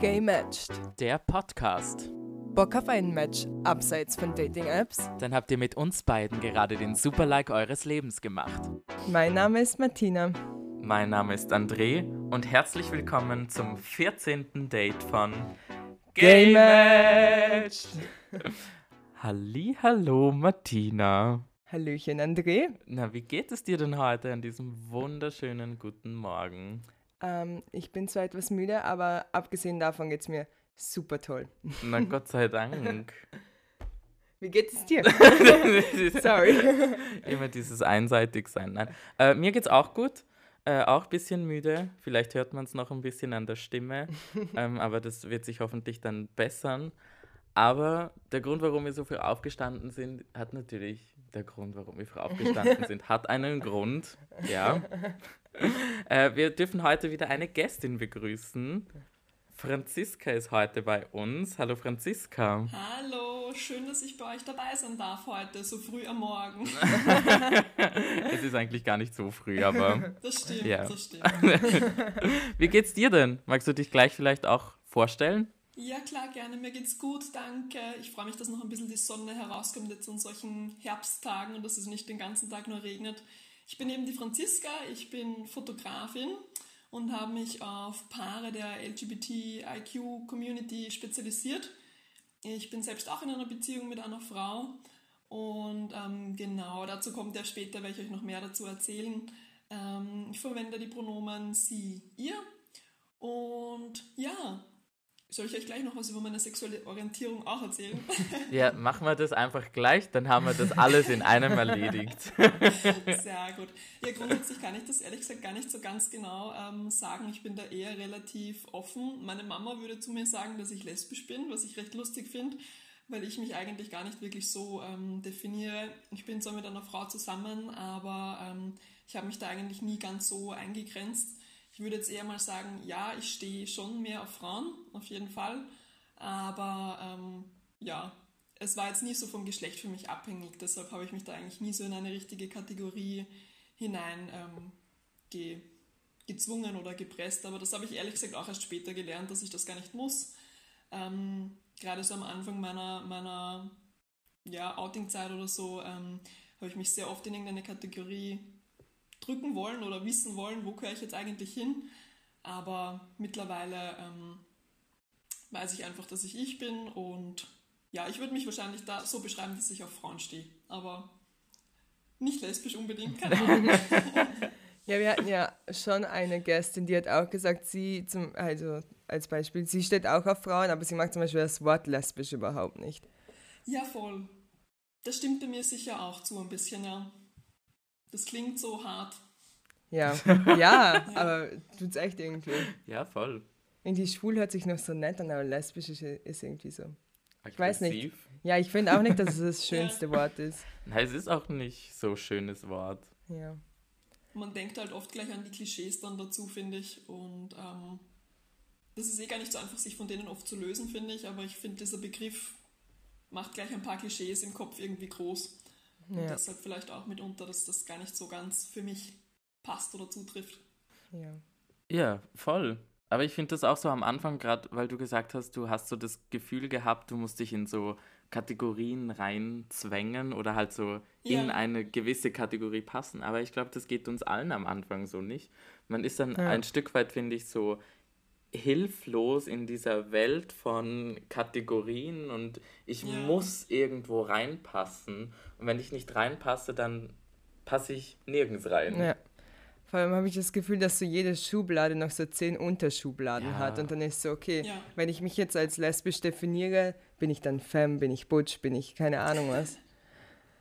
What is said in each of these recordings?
Gay Matched. Der Podcast. Bock auf ein Match abseits von Dating-Apps? Dann habt ihr mit uns beiden gerade den Super-Like eures Lebens gemacht. Mein Name ist Martina. Mein Name ist André und herzlich willkommen zum 14. Date von Gay Matched. Halli, hallo Martina. Hallöchen, André. Na, wie geht es dir denn heute an diesem wunderschönen guten Morgen? Ähm, ich bin zwar etwas müde, aber abgesehen davon geht es mir super toll. Na, Gott sei Dank. Wie geht es dir? Sorry. Immer dieses einseitig sein. Nein. Äh, mir geht's auch gut. Äh, auch ein bisschen müde. Vielleicht hört man es noch ein bisschen an der Stimme. ähm, aber das wird sich hoffentlich dann bessern. Aber der Grund, warum wir so früh aufgestanden sind, hat natürlich, der Grund, warum wir früh aufgestanden sind, hat einen Grund. Ja. Äh, wir dürfen heute wieder eine Gästin begrüßen. Franziska ist heute bei uns. Hallo Franziska. Hallo, schön, dass ich bei euch dabei sein darf heute, so früh am Morgen. es ist eigentlich gar nicht so früh, aber. Das stimmt, Ja. das stimmt. Wie geht's dir denn? Magst du dich gleich vielleicht auch vorstellen? Ja, klar, gerne. Mir geht's gut, danke. Ich freue mich, dass noch ein bisschen die Sonne herauskommt jetzt an solchen Herbsttagen und dass es nicht den ganzen Tag nur regnet. Ich bin eben die Franziska, ich bin Fotografin und habe mich auf Paare der LGBTIQ-Community spezialisiert. Ich bin selbst auch in einer Beziehung mit einer Frau und ähm, genau, dazu kommt ja später, werde ich euch noch mehr dazu erzählen. Ähm, ich verwende die Pronomen sie, ihr und ja, soll ich euch gleich noch was über meine sexuelle Orientierung auch erzählen? Ja, machen wir das einfach gleich, dann haben wir das alles in einem erledigt. Sehr gut. Ja, grundsätzlich kann ich das ehrlich gesagt gar nicht so ganz genau ähm, sagen. Ich bin da eher relativ offen. Meine Mama würde zu mir sagen, dass ich lesbisch bin, was ich recht lustig finde, weil ich mich eigentlich gar nicht wirklich so ähm, definiere. Ich bin zwar mit einer Frau zusammen, aber ähm, ich habe mich da eigentlich nie ganz so eingegrenzt. Ich würde jetzt eher mal sagen, ja, ich stehe schon mehr auf Frauen, auf jeden Fall. Aber ähm, ja, es war jetzt nie so vom Geschlecht für mich abhängig. Deshalb habe ich mich da eigentlich nie so in eine richtige Kategorie hinein ähm, ge gezwungen oder gepresst. Aber das habe ich ehrlich gesagt auch erst später gelernt, dass ich das gar nicht muss. Ähm, gerade so am Anfang meiner, meiner ja, Outing-Zeit oder so ähm, habe ich mich sehr oft in irgendeine Kategorie drücken wollen oder wissen wollen, wo gehöre ich jetzt eigentlich hin. Aber mittlerweile ähm, weiß ich einfach, dass ich ich bin und ja, ich würde mich wahrscheinlich da so beschreiben, dass ich auf Frauen stehe. Aber nicht lesbisch unbedingt, keine Ahnung. Ja, wir hatten ja schon eine Gästin, die hat auch gesagt, sie zum, also als Beispiel, sie steht auch auf Frauen, aber sie mag zum Beispiel das Wort lesbisch überhaupt nicht. ja, voll. Das stimmt bei mir sicher auch zu ein bisschen, ja. Das klingt so hart. Ja, ja, aber tut's echt irgendwie. Ja, voll. Irgendwie schwul hört sich noch so nett an, aber lesbisch ist, ist irgendwie so. Ich weiß nicht. Aggressiv. Ja, ich finde auch nicht, dass es das schönste Wort ist. Nein, es ist auch nicht so ein schönes Wort. Ja. Man denkt halt oft gleich an die Klischees dann dazu, finde ich. Und ähm, das ist eh gar nicht so einfach, sich von denen oft zu lösen, finde ich. Aber ich finde, dieser Begriff macht gleich ein paar Klischees im Kopf irgendwie groß. Und Ja. deshalb vielleicht auch mitunter, dass das gar nicht so ganz für mich passt oder zutrifft. ja. Ja, voll. Aber ich finde das auch so am Anfang, gerade weil du gesagt hast, du hast so das Gefühl gehabt, du musst dich in so Kategorien reinzwängen oder halt so in Ja. eine gewisse Kategorie passen. Aber ich glaube, das geht uns allen am Anfang so nicht. Man ist dann Ja. ein Stück weit, finde ich, so hilflos in dieser Welt von Kategorien und ich Ja. muss irgendwo reinpassen. Und wenn ich nicht reinpasse, dann passe ich nirgends rein. ja. Vor allem habe ich das Gefühl, dass so jede Schublade noch so zehn Unterschubladen Ja. hat und dann ist so, okay, Ja. wenn ich mich jetzt als lesbisch definiere, bin ich dann Femme, bin ich Butch, bin ich keine Ahnung was.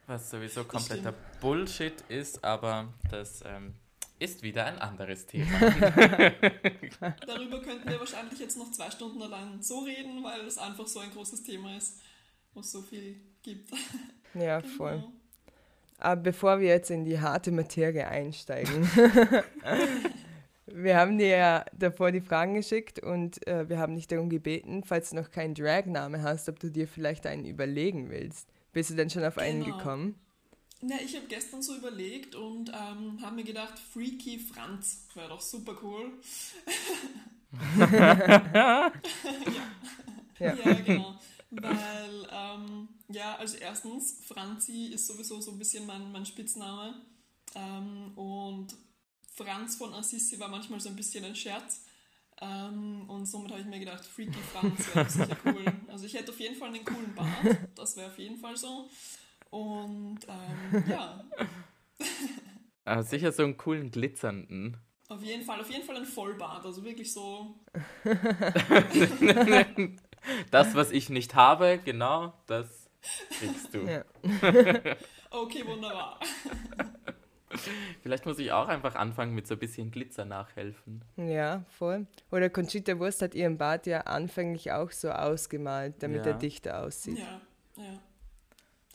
Was sowieso kompletter Bullshit ist, aber das ähm, ist wieder ein anderes Thema. Darüber könnten wir wahrscheinlich jetzt noch zwei Stunden allein so reden, weil es einfach so ein großes Thema ist, wo es so viel gibt. Ja, voll. Genau. Aber bevor wir jetzt in die harte Materie einsteigen, wir haben dir ja davor die Fragen geschickt und äh, wir haben dich darum gebeten, falls du noch keinen Drag-Name hast, ob du dir vielleicht einen überlegen willst. Bist du denn schon auf einen Genau. gekommen? Na, ich habe gestern so überlegt und ähm, habe mir gedacht, Freaky Franz wäre doch super cool. ja. Ja. ja, genau. Weil, ähm, ja, also erstens, Franzi ist sowieso so ein bisschen mein, mein Spitzname. Ähm, und Franz von Assisi war manchmal so ein bisschen ein Scherz. Ähm, und somit habe ich mir gedacht, Freaky Franz wäre sicher cool. Also ich hätte auf jeden Fall einen coolen Bart. Das wäre auf jeden Fall so. Und ähm, ja, Aber sicher so einen coolen glitzernden. auf jeden Fall, auf jeden Fall ein Vollbart. Also wirklich so, Das, was ich nicht habe, genau, das kriegst du. Ja. okay, wunderbar. Vielleicht muss ich auch einfach anfangen mit so ein bisschen Glitzer nachhelfen. Ja, voll. Oder Conchita Wurst hat ihren Bart ja anfänglich auch so ausgemalt, damit Ja. er dichter aussieht. Ja, ja.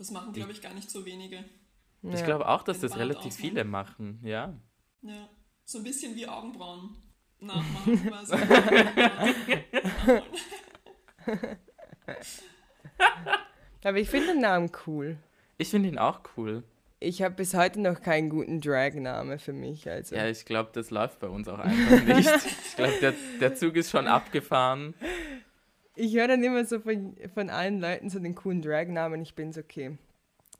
Das machen, glaube ich, gar nicht so wenige. Ich Ja. glaube auch, dass das relativ ausmachen. viele machen, ja. Ja. So ein bisschen wie Augenbrauen nachmachen quasi. Aber ich finde den Namen cool. Ich finde ihn auch cool. Ich habe bis heute noch keinen guten Drag-Name für mich. Also. Ja, ich glaube, das läuft bei uns auch einfach nicht. Ich glaube, der, der Zug ist schon abgefahren. Ich höre dann immer so von, von allen Leuten so den coolen Drag-Namen. Ich bin so, okay.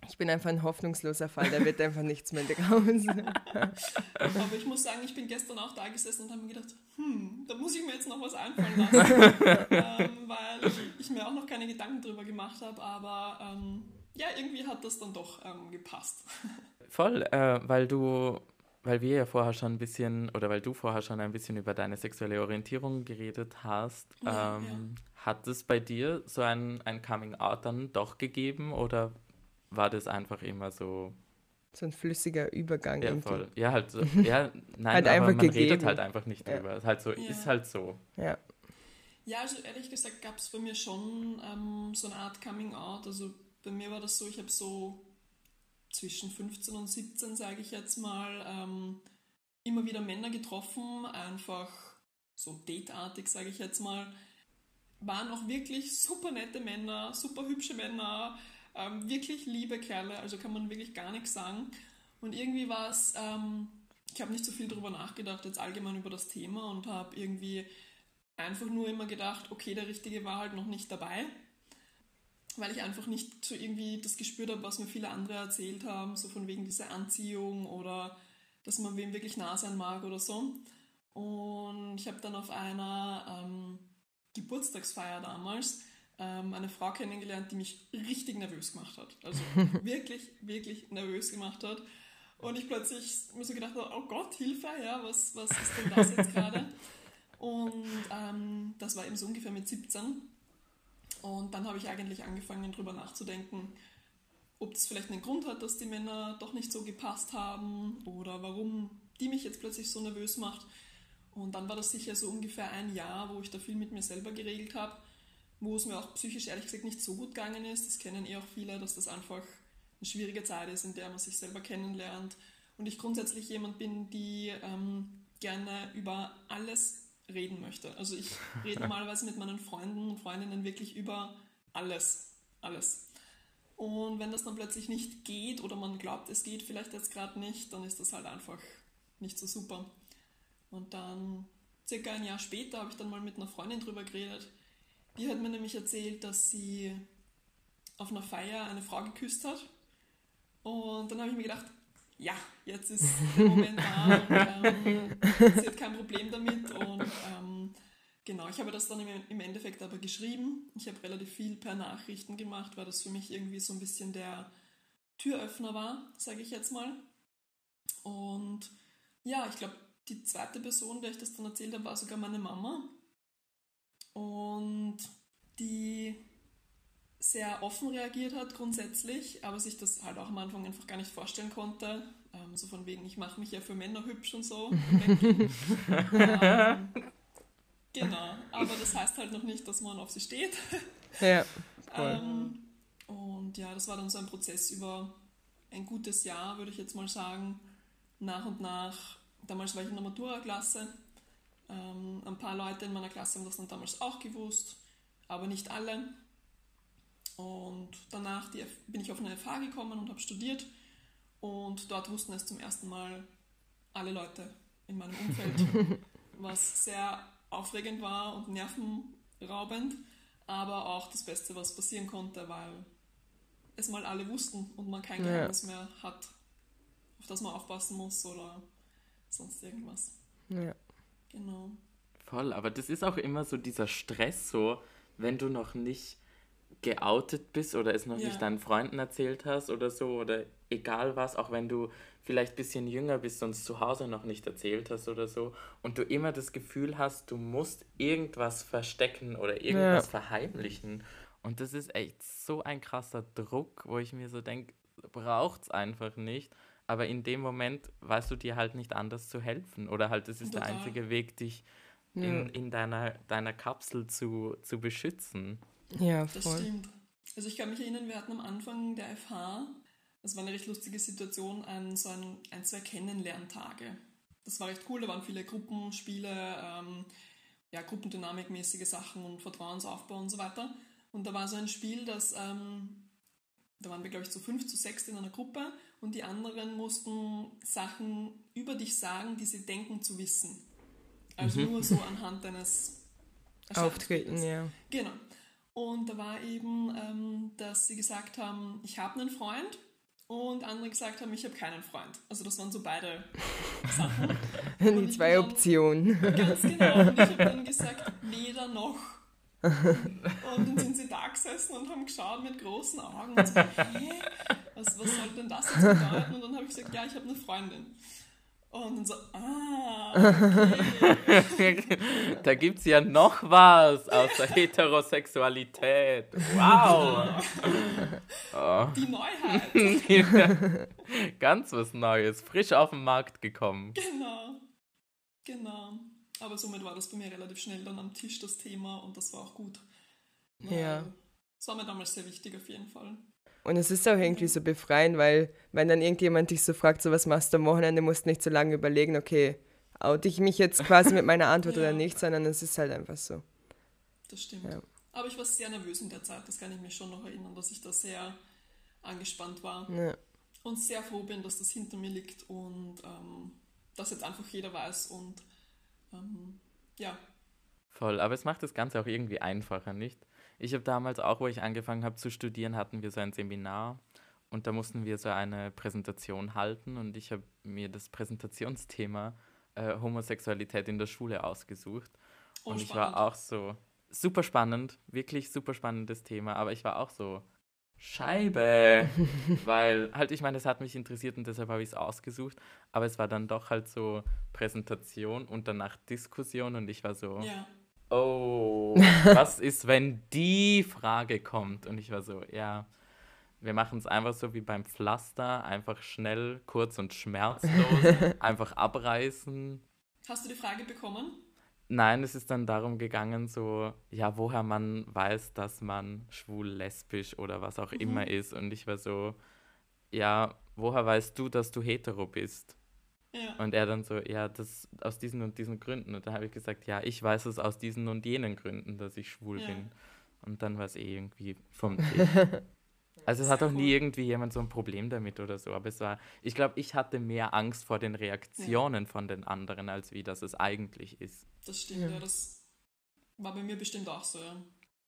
Ich bin einfach ein hoffnungsloser Fall, da wird einfach nichts mehr draus. Aber ich muss sagen, ich bin gestern auch da gesessen und habe mir gedacht, hm, da muss ich mir jetzt noch was einfallen lassen. ähm, weil ich mir auch noch keine Gedanken drüber gemacht habe, aber ähm, ja, irgendwie hat das dann doch ähm, gepasst. Voll, äh, weil du, weil wir ja vorher schon ein bisschen, oder weil du vorher schon ein bisschen über deine sexuelle Orientierung geredet hast, Ja, ähm, hat es bei dir so ein, ein Coming-out dann doch gegeben oder war das einfach immer so, So ein flüssiger Übergang. ja irgendwie. voll, ja halt so, ja, nein, Halt aber einfach man redet gegeben. halt einfach nicht Ja. drüber, ist halt so, Ja. ist halt so. Ja. Ja, also ehrlich gesagt gab es bei mir schon ähm, so eine Art Coming Out. Also bei mir war das so, ich habe so zwischen 15 und 17, sage ich jetzt mal, ähm, immer wieder Männer getroffen, einfach so dateartig, sage ich jetzt mal. Waren auch wirklich super nette Männer, super hübsche Männer, ähm, wirklich liebe Kerle, also kann man wirklich gar nichts sagen. Und irgendwie war es, ähm, ich habe nicht so viel darüber nachgedacht, jetzt allgemein über das Thema und habe irgendwie einfach nur immer gedacht, okay, der Richtige war halt noch nicht dabei, weil ich einfach nicht so irgendwie das gespürt habe, was mir viele andere erzählt haben, so von wegen dieser Anziehung oder dass man wem wirklich nah sein mag oder so. Und ich habe dann auf einer ähm, Geburtstagsfeier damals ähm, eine Frau kennengelernt, die mich richtig nervös gemacht hat. Also wirklich, wirklich nervös gemacht hat. Und ich plötzlich mir so gedacht habe, oh Gott, Hilfe, ja, was, was ist denn das jetzt gerade? Und ähm, das war eben so ungefähr mit 17. Und dann habe ich eigentlich angefangen, darüber nachzudenken, ob das vielleicht einen Grund hat, dass die Männer doch nicht so gepasst haben oder warum die mich jetzt plötzlich so nervös macht. Und dann war das sicher so ungefähr ein Jahr, wo ich da viel mit mir selber geregelt habe, wo es mir auch psychisch ehrlich gesagt nicht so gut gegangen ist. Das kennen eh auch viele, dass das einfach eine schwierige Zeit ist, in der man sich selber kennenlernt. Und ich grundsätzlich jemand bin, die ähm, gerne über alles reden möchte. Also ich rede normalerweise mit meinen Freunden und Freundinnen wirklich über alles. Alles. Und wenn das dann plötzlich nicht geht oder man glaubt, es geht vielleicht jetzt gerade nicht, dann ist das halt einfach nicht so super. Und dann, circa ein Jahr später, habe ich dann mal mit einer Freundin drüber geredet. Die hat mir nämlich erzählt, dass sie auf einer Feier eine Frau geküsst hat. Und dann habe ich mir gedacht, ja, jetzt ist der Moment da und ähm, sie hat kein Problem damit. Und ähm, genau, ich habe das dann im, im Endeffekt aber geschrieben. Ich habe relativ viel per Nachrichten gemacht, weil das für mich irgendwie so ein bisschen der Türöffner war, sage ich jetzt mal. Und ja, ich glaube, die zweite Person, der ich das dann erzählt habe, war sogar meine Mama. Und die sehr offen reagiert hat grundsätzlich, aber sich das halt auch am Anfang einfach gar nicht vorstellen konnte. Ähm, so von wegen, ich mache mich ja für Männer hübsch und so. ähm, genau, aber das heißt halt noch nicht, dass man auf sie steht. Ja, voll. Ähm, und ja, das war dann so ein Prozess über ein gutes Jahr, würde ich jetzt mal sagen. Nach und nach, damals war ich in der Matura-Klasse. Ähm, ein paar Leute in meiner Klasse haben das dann damals auch gewusst, aber nicht alle. Und danach die, bin ich auf eine FH gekommen und habe studiert. Und dort wussten es zum ersten Mal alle Leute in meinem Umfeld, was sehr aufregend war und nervenraubend, aber auch das Beste, was passieren konnte, weil es mal alle wussten und man kein Geheimnis ja. mehr hat, auf das man aufpassen muss oder sonst irgendwas. Ja. Genau. Voll, aber das ist auch immer so dieser Stress, so, wenn du noch nicht geoutet bist oder es noch ja. nicht deinen Freunden erzählt hast oder so oder egal was, auch wenn du vielleicht ein bisschen jünger bist und es zu Hause noch nicht erzählt hast oder so und du immer das Gefühl hast, du musst irgendwas verstecken oder irgendwas ja. verheimlichen und das ist echt so ein krasser Druck, wo ich mir so denke, braucht es einfach nicht, aber in dem Moment weißt du dir halt nicht anders zu helfen oder halt das ist Total. der einzige Weg, dich in, in deiner, deiner Kapsel zu, zu beschützen. Ja, voll. Das stimmt. Also ich kann mich erinnern, wir hatten am Anfang der FH, das war eine recht lustige Situation, ein, so ein, ein zwei Kennenlerntage. Das war recht cool, da waren viele Gruppenspiele, ähm, ja, Gruppendynamikmäßige Sachen und Vertrauensaufbau und so weiter. Und da war so ein Spiel, das, ähm, da waren wir, glaube ich, zu fünf, zu sechs in einer Gruppe und die anderen mussten Sachen über dich sagen, die sie denken zu wissen. Also mhm. nur so anhand deines Auftreten, ja. Genau. Und da war eben, ähm, dass sie gesagt haben, ich habe einen Freund und andere gesagt haben, ich habe keinen Freund. Also das waren so beide Sachen. Die zwei Optionen. Ganz genau. Und ich habe dann gesagt, weder noch. Und dann sind sie da gesessen und haben geschaut mit großen Augen und so, hä? Was, was soll denn das jetzt bedeuten? Und dann habe ich gesagt, ja, ich habe eine Freundin. Und dann so, ah, okay. da gibt es ja noch was außer Heterosexualität. Wow. Oh. Die Neuheit. Ganz was Neues, frisch auf den Markt gekommen. Genau, genau. Aber somit war das bei mir relativ schnell dann am Tisch das Thema und das war auch gut. Ja. Das war mir damals sehr wichtig auf jeden Fall. Und es ist auch irgendwie so befreiend, weil wenn dann irgendjemand dich so fragt, so was machst du am Wochenende, musst du nicht so lange überlegen, okay, oute ich mich jetzt quasi mit meiner Antwort ja. oder nicht, sondern es ist halt einfach so. Das stimmt. Ja. Aber ich war sehr nervös in der Zeit, das kann ich mich schon noch erinnern, dass ich da sehr angespannt war. Ja. Und sehr froh bin, dass das hinter mir liegt und ähm, dass jetzt einfach jeder weiß und ähm, ja. Voll, aber es macht das Ganze auch irgendwie einfacher, nicht? Ich habe damals auch, wo ich angefangen habe zu studieren, hatten wir so ein Seminar und da mussten wir so eine Präsentation halten und ich habe mir das Präsentationsthema äh, Homosexualität in der Schule ausgesucht. Oh, und ich spannend. war auch so, super spannend, wirklich super spannendes Thema, aber ich war auch so, Scheibe, weil halt, ich meine, es hat mich interessiert und deshalb habe ich es ausgesucht, aber es war dann doch halt so Präsentation und danach Diskussion und ich war so, ja oh, was ist, wenn die Frage kommt? Und ich war so, ja, wir machen es einfach so wie beim Pflaster, einfach schnell, kurz und schmerzlos, einfach abreißen. Hast du die Frage bekommen? Nein, es ist dann darum gegangen, so, ja, woher man weiß, dass man schwul, lesbisch oder was auch mhm. immer ist. Und ich war so, ja, woher weißt du, dass du hetero bist? Ja. Und er dann so, ja, das aus diesen und diesen Gründen. Und da habe ich gesagt, ja, ich weiß es aus diesen und jenen Gründen, dass ich schwul ja. bin. Und dann war es eh irgendwie vom Tisch. Also es hat auch nie irgendwie jemand so ein Problem damit oder so, aber es war, ich glaube, ich hatte mehr Angst vor den Reaktionen ja. von den anderen, als wie das es eigentlich ist. Das stimmt, ja. ja, das war bei mir bestimmt auch so, ja.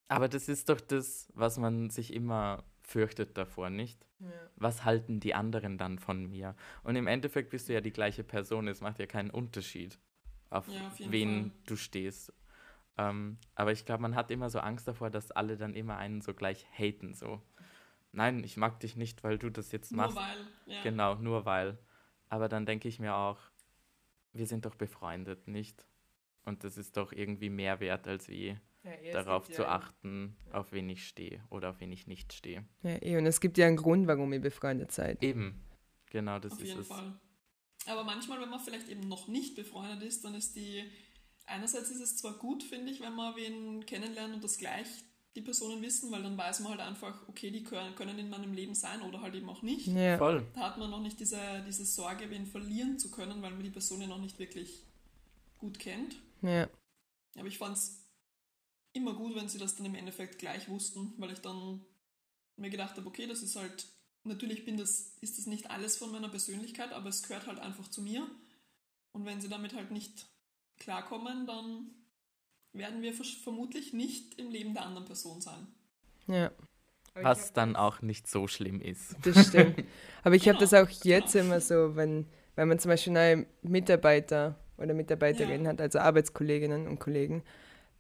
Aber das ist doch das, was man sich immer fürchtet davor, nicht? Ja. Was halten die anderen dann von mir? Und im Endeffekt bist du ja die gleiche Person, es macht ja keinen Unterschied, auf, ja, auf wen Fall. du stehst. Ähm, aber ich glaube, man hat immer so Angst davor, dass alle dann immer einen so gleich haten, so. Nein, ich mag dich nicht, weil du das jetzt nur machst. Nur weil. Ja. Genau, nur weil. Aber dann denke ich mir auch, wir sind doch befreundet, nicht? Und das ist doch irgendwie mehr wert als wie ja, darauf zu ja achten, auf wen ich stehe oder auf wen ich nicht stehe. Ja, eh, und es gibt ja einen Grund, warum ihr befreundet seid. Eben, genau, das auf ist jeden es. Fall. Aber manchmal, wenn man vielleicht eben noch nicht befreundet ist, dann ist die, einerseits ist es zwar gut, finde ich, wenn man wen kennenlernt und das gleich die Personen wissen, weil dann weiß man halt einfach, okay, die können, können in meinem Leben sein oder halt eben auch nicht. Ja. Voll. Da hat man noch nicht diese, diese Sorge, wen verlieren zu können, weil man die Person ja noch nicht wirklich gut kennt. Ja. Aber ich fand es immer gut, wenn sie das dann im Endeffekt gleich wussten, weil ich dann mir gedacht habe, okay, das ist halt, natürlich bin das, ist das nicht alles von meiner Persönlichkeit, aber es gehört halt einfach zu mir. Und wenn sie damit halt nicht klarkommen, dann werden wir vermutlich nicht im Leben der anderen Person sein. Ja. Was dann auch nicht so schlimm ist. Das stimmt. Aber ich habe Genau, das auch jetzt immer so, wenn, wenn man zum Beispiel neue Mitarbeiter oder Mitarbeiterinnen Ja. hat, also Arbeitskolleginnen und Kollegen,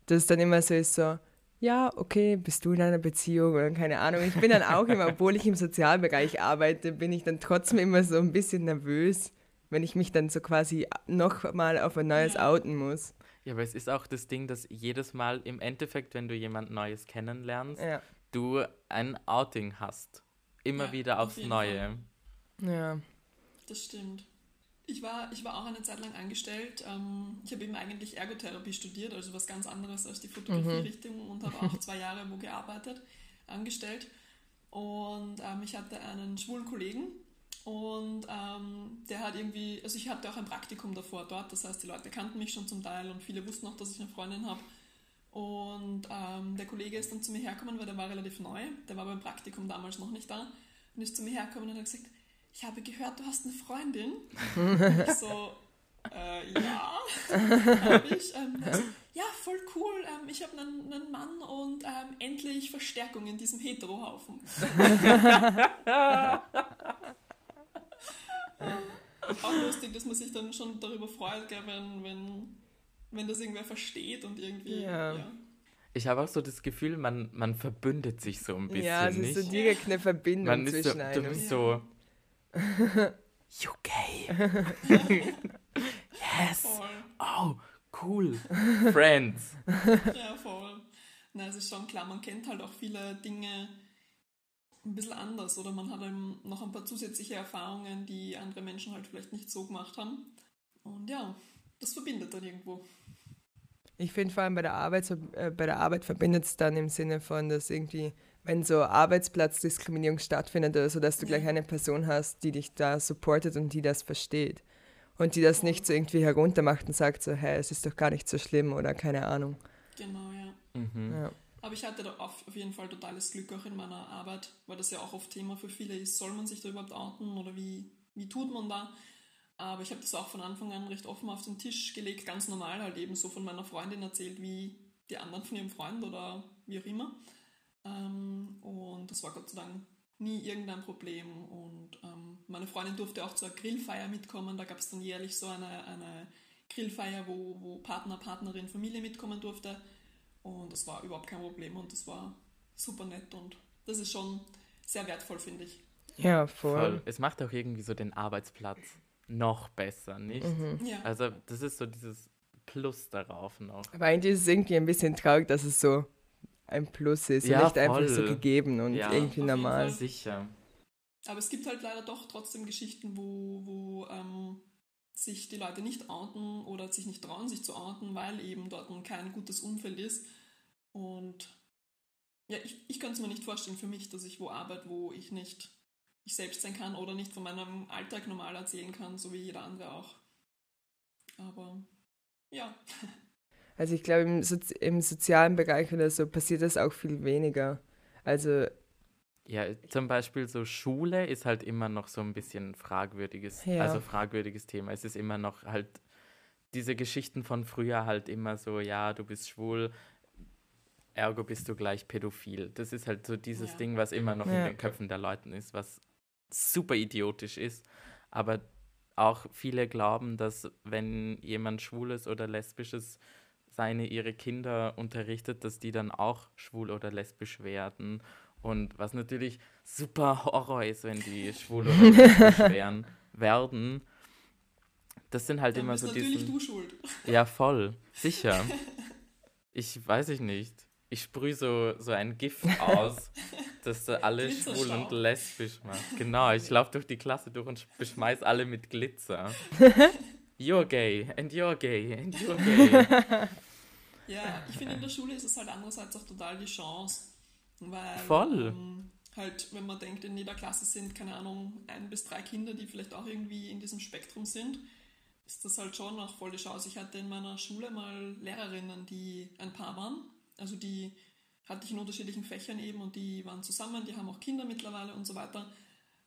dass es dann immer so ist, so, ja, okay, bist du in einer Beziehung oder keine Ahnung. Ich bin dann auch immer, obwohl ich im Sozialbereich arbeite, bin ich dann trotzdem immer so ein bisschen nervös, wenn ich mich dann so quasi noch mal auf ein neues Ja. outen muss. Ja, aber es ist auch das Ding, dass jedes Mal im Endeffekt, wenn du jemand Neues kennenlernst, Ja. du ein Outing hast. Immer Ja, wieder auf aufs jeden Neue. Ja. Das stimmt. Ich war, ich war auch eine Zeit lang angestellt. Ähm, ich habe eben eigentlich Ergotherapie studiert, also was ganz anderes als die Fotografie-Richtung und habe auch zwei Jahre wo gearbeitet, angestellt. Und ähm, ich hatte einen schwulen Kollegen und ähm, der hat irgendwie, also ich hatte auch ein Praktikum davor dort, das heißt, die Leute kannten mich schon zum Teil und viele wussten auch, dass ich eine Freundin habe. Und ähm, der Kollege ist dann zu mir hergekommen, weil der war relativ neu, der war beim Praktikum damals noch nicht da und ist zu mir hergekommen und hat gesagt, ich habe gehört, du hast eine Freundin. ich so, äh, ja, habe ich. Ähm, ja, voll cool. Ähm, ich habe einen, einen Mann und ähm, endlich Verstärkung in diesem Heterohaufen. Auch lustig, dass man sich dann schon darüber freut, gell, wenn, wenn, wenn das irgendwer versteht und irgendwie. Ja. ja. Ich habe auch so das Gefühl, man, man verbündet sich so ein bisschen, ja, es ist nicht? so direkt eine Verbindung man ist so, zwischen du einem. bist so, you gay. yes. Voll. Oh, cool. Friends. Ja, voll. Na, es ist schon klar, man kennt halt auch viele Dinge ein bisschen anders oder man hat eben noch ein paar zusätzliche Erfahrungen, die andere Menschen halt vielleicht nicht so gemacht haben. Und ja, das verbindet dann irgendwo. Ich finde vor allem bei der Arbeit, so, äh, bei der Arbeit verbindet es dann im Sinne von, dass irgendwie, wenn so Arbeitsplatzdiskriminierung stattfindet oder so, dass du Ja. gleich eine Person hast, die dich da supportet und die das versteht. Und die das nicht so irgendwie heruntermacht und sagt so, hey, es ist doch gar nicht so schlimm oder keine Ahnung. Genau, ja. Mhm. Ja. Aber ich hatte da auf, jeden Fall totales Glück auch in meiner Arbeit, weil das ja auch oft Thema für viele ist, soll man sich da überhaupt outen oder wie, wie tut man da? Aber ich habe das auch von Anfang an recht offen auf den Tisch gelegt, ganz normal halt eben so von meiner Freundin erzählt, wie die anderen von ihrem Freund oder wie auch immer. Ähm, und das war Gott sei Dank nie irgendein Problem. Und ähm, meine Freundin durfte auch zur Grillfeier mitkommen. Da gab es dann jährlich so eine, eine Grillfeier, wo, wo Partner, Partnerin, Familie mitkommen durfte. Und das war überhaupt kein Problem und das war super nett und das ist schon sehr wertvoll, finde ich. Ja, voll. Voll. Es macht auch irgendwie so den Arbeitsplatz noch besser, nicht? Ja, Also das ist so dieses Plus darauf noch. Aber eigentlich ist es irgendwie ein bisschen traurig, dass es so ein Plus ist Ja, und nicht einfach so voll. gegeben und Ja, irgendwie auf jeden normal. Fall. Sicher. aber es gibt halt leider doch trotzdem Geschichten, wo, wo ähm, sich die Leute nicht outen oder sich nicht trauen, sich zu outen, weil eben dort kein gutes Umfeld ist. Und ja, ich, ich könnte es mir nicht vorstellen für mich, dass ich wo arbeite, wo ich nicht ich selbst sein kann oder nicht von meinem Alltag normal erzählen kann, so wie jeder andere auch. Aber ja, Also ich glaube, im, Sozi im sozialen Bereich oder so passiert das auch viel weniger. Also Ja, zum Beispiel so Schule ist halt immer noch so ein bisschen fragwürdiges, Ja. also fragwürdiges Thema. Es ist immer noch halt diese Geschichten von früher halt immer so, ja, du bist schwul, ergo bist du gleich pädophil. Das ist halt so dieses Ja. Ding, was immer noch Ja. in den Köpfen der Leuten ist, was super idiotisch ist. Aber auch viele glauben, dass wenn jemand schwules oder lesbisches seine ihre Kinder unterrichtet, dass die dann auch schwul oder lesbisch werden. Und was natürlich super Horror ist, wenn die schwul oder lesbisch wären, werden. Das sind halt dann immer bist so natürlich diese. du schuld. Ja, voll. Sicher. Ich weiß ich nicht. Ich sprühe so, so ein Gift aus, das da alle schwul und lesbisch macht. Genau, ich laufe durch die Klasse durch und beschmeiß alle mit Glitzer. You're gay, and you're gay, and you're gay. Ja, ich finde, in der Schule ist es halt andererseits auch total die Chance. Weil, Voll. Ähm, halt, wenn man denkt, in jeder Klasse sind, keine Ahnung, ein bis drei Kinder, die vielleicht auch irgendwie in diesem Spektrum sind, ist das halt schon auch voll die Chance. Ich hatte in meiner Schule mal Lehrerinnen, die ein Paar waren. Also die hatte ich in unterschiedlichen Fächern eben und die waren zusammen, die haben auch Kinder mittlerweile und so weiter.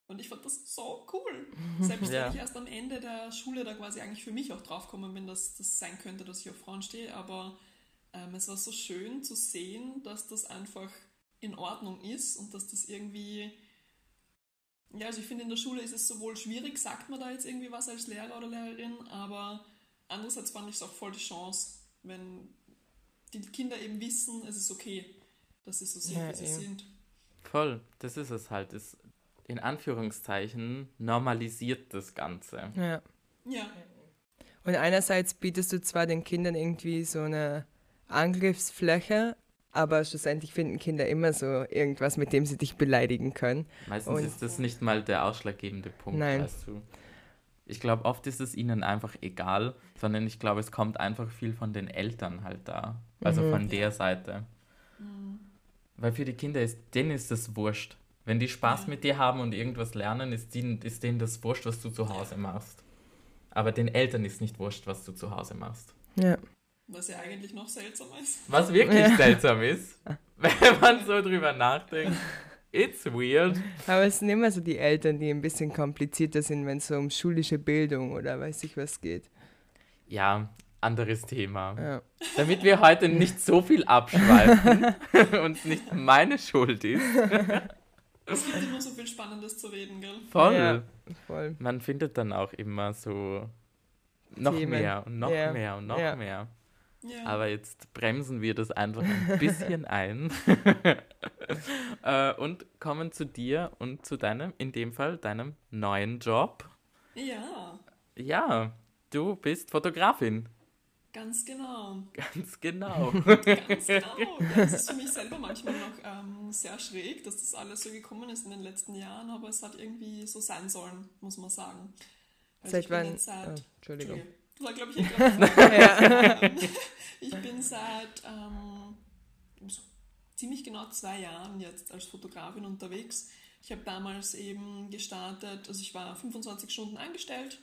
Und ich fand das so cool. Selbst Ja. wenn ich erst am Ende der Schule da quasi eigentlich für mich auch draufgekommen bin, dass das sein könnte, dass ich auf Frauen stehe, aber ähm, es war so schön zu sehen, dass das einfach in Ordnung ist und dass das irgendwie, ja, also ich finde in der Schule ist es sowohl schwierig, sagt man da jetzt irgendwie was als Lehrer oder Lehrerin, aber andererseits fand ich es auch voll die Chance, wenn die Kinder eben wissen, es ist okay, dass sie so sind, ja, wie sie eben. sind. Voll, das ist es halt. Es, in Anführungszeichen normalisiert das Ganze. Ja. Ja. Und einerseits bietest du zwar den Kindern irgendwie so eine Angriffsfläche, aber schlussendlich finden Kinder immer so irgendwas, mit dem sie dich beleidigen können. Meistens Und ist das nicht mal der ausschlaggebende Punkt, Nein. weißt du. Ich glaube, oft ist es ihnen einfach egal, sondern ich glaube, es kommt einfach viel von den Eltern halt da. Also mhm. von der Seite. Mhm. Weil für die Kinder ist, denen ist das wurscht. Wenn die Spaß mit dir haben und irgendwas lernen, ist, denen, ist denen das wurscht, was du zu Hause machst. Aber den Eltern ist nicht wurscht, was du zu Hause machst. Ja. Was ja eigentlich noch seltsamer ist. Was wirklich ja. seltsam ist, wenn man so drüber nachdenkt. It's weird. Aber es sind immer so die Eltern, die ein bisschen komplizierter sind, wenn es so um schulische Bildung oder weiß ich was geht. Ja, anderes Thema. Ja. Damit wir heute nicht so viel abschweifen und es nicht meine Schuld ist. Es gibt immer so viel Spannendes zu reden, gell? Voll. Ja, voll. Man findet dann auch immer so noch Themen. mehr und noch ja. mehr und noch mehr. Ja. Aber jetzt bremsen wir das einfach ein bisschen ein äh, und kommen zu dir und zu deinem, in dem Fall, deinem neuen Job. Ja. Ja, du bist Fotografin. Ganz genau. Ganz genau. Ganz genau. Ja, das ist für mich selber manchmal noch ähm, sehr schräg, dass das alles so gekommen ist in den letzten Jahren, aber es hat irgendwie so sein sollen, muss man sagen. Also seit wann? Seit, oh, Entschuldigung. Entschuldigung. War, glaube ich, eh Ich bin seit ähm, so ziemlich genau zwei Jahren jetzt als Fotografin unterwegs. Ich habe damals eben gestartet, also ich war 25 Stunden eingestellt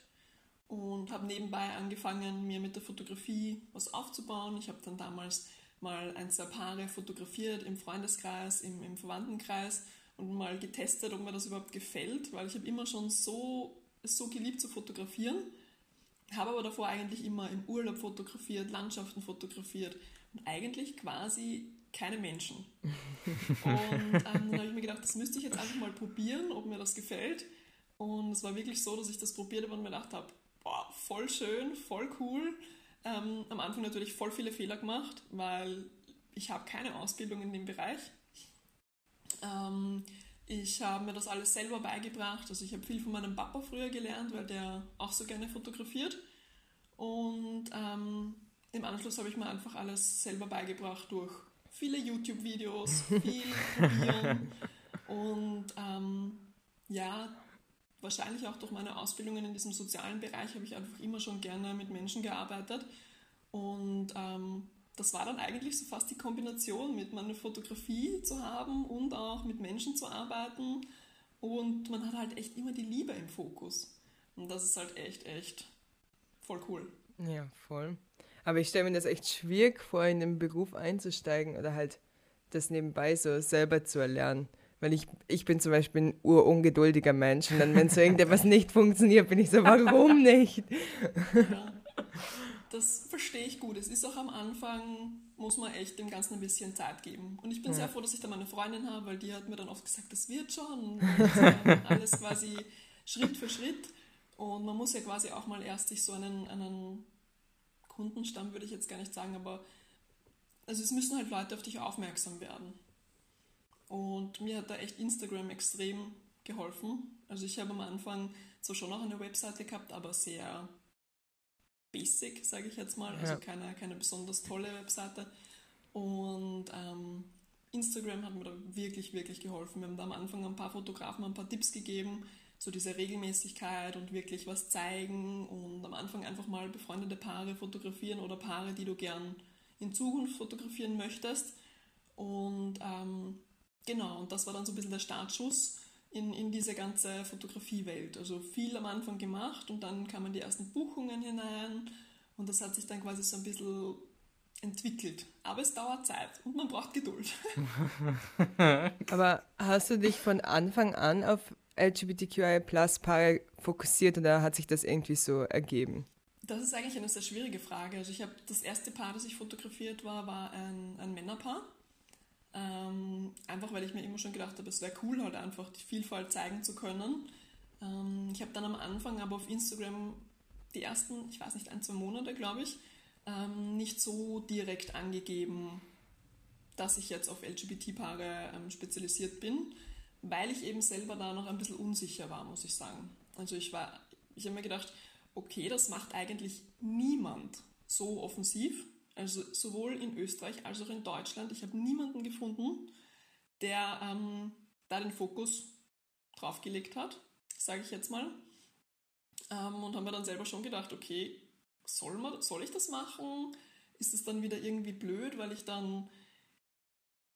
und habe nebenbei angefangen, mir mit der Fotografie was aufzubauen. Ich habe dann damals mal ein, zwei Paare fotografiert im Freundeskreis, im, im Verwandtenkreis und mal getestet, ob mir das überhaupt gefällt, weil ich habe immer schon so, so geliebt zu fotografieren habe aber davor eigentlich immer im Urlaub fotografiert, Landschaften fotografiert und eigentlich quasi keine Menschen. und ähm, dann habe ich mir gedacht, das müsste ich jetzt einfach mal probieren, ob mir das gefällt. Und es war wirklich so, dass ich das probiert habe und mir gedacht habe, boah, voll schön, voll cool. Ähm, am Anfang natürlich voll viele Fehler gemacht, weil ich habe keine Ausbildung in dem Bereich. Ähm, ich habe mir das alles selber beigebracht. Also ich habe viel von meinem Papa früher gelernt, weil der auch so gerne fotografiert. Und ähm, im Anschluss habe ich mir einfach alles selber beigebracht durch viele YouTube-Videos, viel probieren und ähm, ja, wahrscheinlich auch durch meine Ausbildungen in diesem sozialen Bereich habe ich einfach immer schon gerne mit Menschen gearbeitet und ähm, das war dann eigentlich so fast die Kombination mit meiner Fotografie zu haben und auch mit Menschen zu arbeiten. Und man hat halt echt immer die Liebe im Fokus. Und das ist halt echt, echt voll cool. Ja, voll. Aber ich stelle mir das echt schwierig vor, in den Beruf einzusteigen oder halt das nebenbei so selber zu erlernen. Weil ich, ich bin zum Beispiel ein urungeduldiger Mensch und dann, wenn so irgendetwas nicht funktioniert, bin ich so, warum nicht? Ja das verstehe ich gut. Es ist auch am Anfang, muss man echt dem Ganzen ein bisschen Zeit geben. Und ich bin ja. sehr froh, dass ich da meine Freundin habe, weil die hat mir dann oft gesagt, das wird schon. alles quasi Schritt für Schritt. Und man muss ja quasi auch mal erst sich so einen, einen Kundenstamm, würde ich jetzt gar nicht sagen, aber also es müssen halt Leute auf dich aufmerksam werden. Und mir hat da echt Instagram extrem geholfen. Also ich habe am Anfang zwar schon noch eine Webseite gehabt, aber sehr basic, sage ich jetzt mal, also ja. keine, keine besonders tolle Webseite. Und ähm, Instagram hat mir da wirklich, wirklich geholfen. Wir haben da am Anfang ein paar Fotografen ein paar Tipps gegeben, so diese Regelmäßigkeit und wirklich was zeigen und am Anfang einfach mal befreundete Paare fotografieren oder Paare, die du gern in Zukunft fotografieren möchtest. Und ähm, genau, und das war dann so ein bisschen der Startschuss in, in diese ganze Fotografiewelt. Also viel am Anfang gemacht und dann kamen die ersten Buchungen hinein und das hat sich dann quasi so ein bisschen entwickelt. Aber es dauert Zeit und man braucht Geduld. Aber hast du dich von Anfang an auf LGBTQI Plus Paare fokussiert oder hat sich das irgendwie so ergeben? Das ist eigentlich eine sehr schwierige Frage. Also ich habe das erste Paar, das ich fotografiert war, war ein, ein Männerpaar. Ähm, einfach weil ich mir immer schon gedacht habe, es wäre cool, halt einfach die Vielfalt zeigen zu können. Ähm, ich habe dann am Anfang aber auf Instagram die ersten, ich weiß nicht, ein, zwei Monate, glaube ich, ähm, nicht so direkt angegeben, dass ich jetzt auf LGBT-Paare ähm, spezialisiert bin, weil ich eben selber da noch ein bisschen unsicher war, muss ich sagen. Also ich war, ich habe mir gedacht, okay, das macht eigentlich niemand so offensiv. Also sowohl in Österreich als auch in Deutschland. Ich habe niemanden gefunden, der ähm, da den Fokus draufgelegt hat, sage ich jetzt mal. Ähm, und haben mir dann selber schon gedacht, okay, soll, man, soll ich das machen? Ist es dann wieder irgendwie blöd, weil ich dann,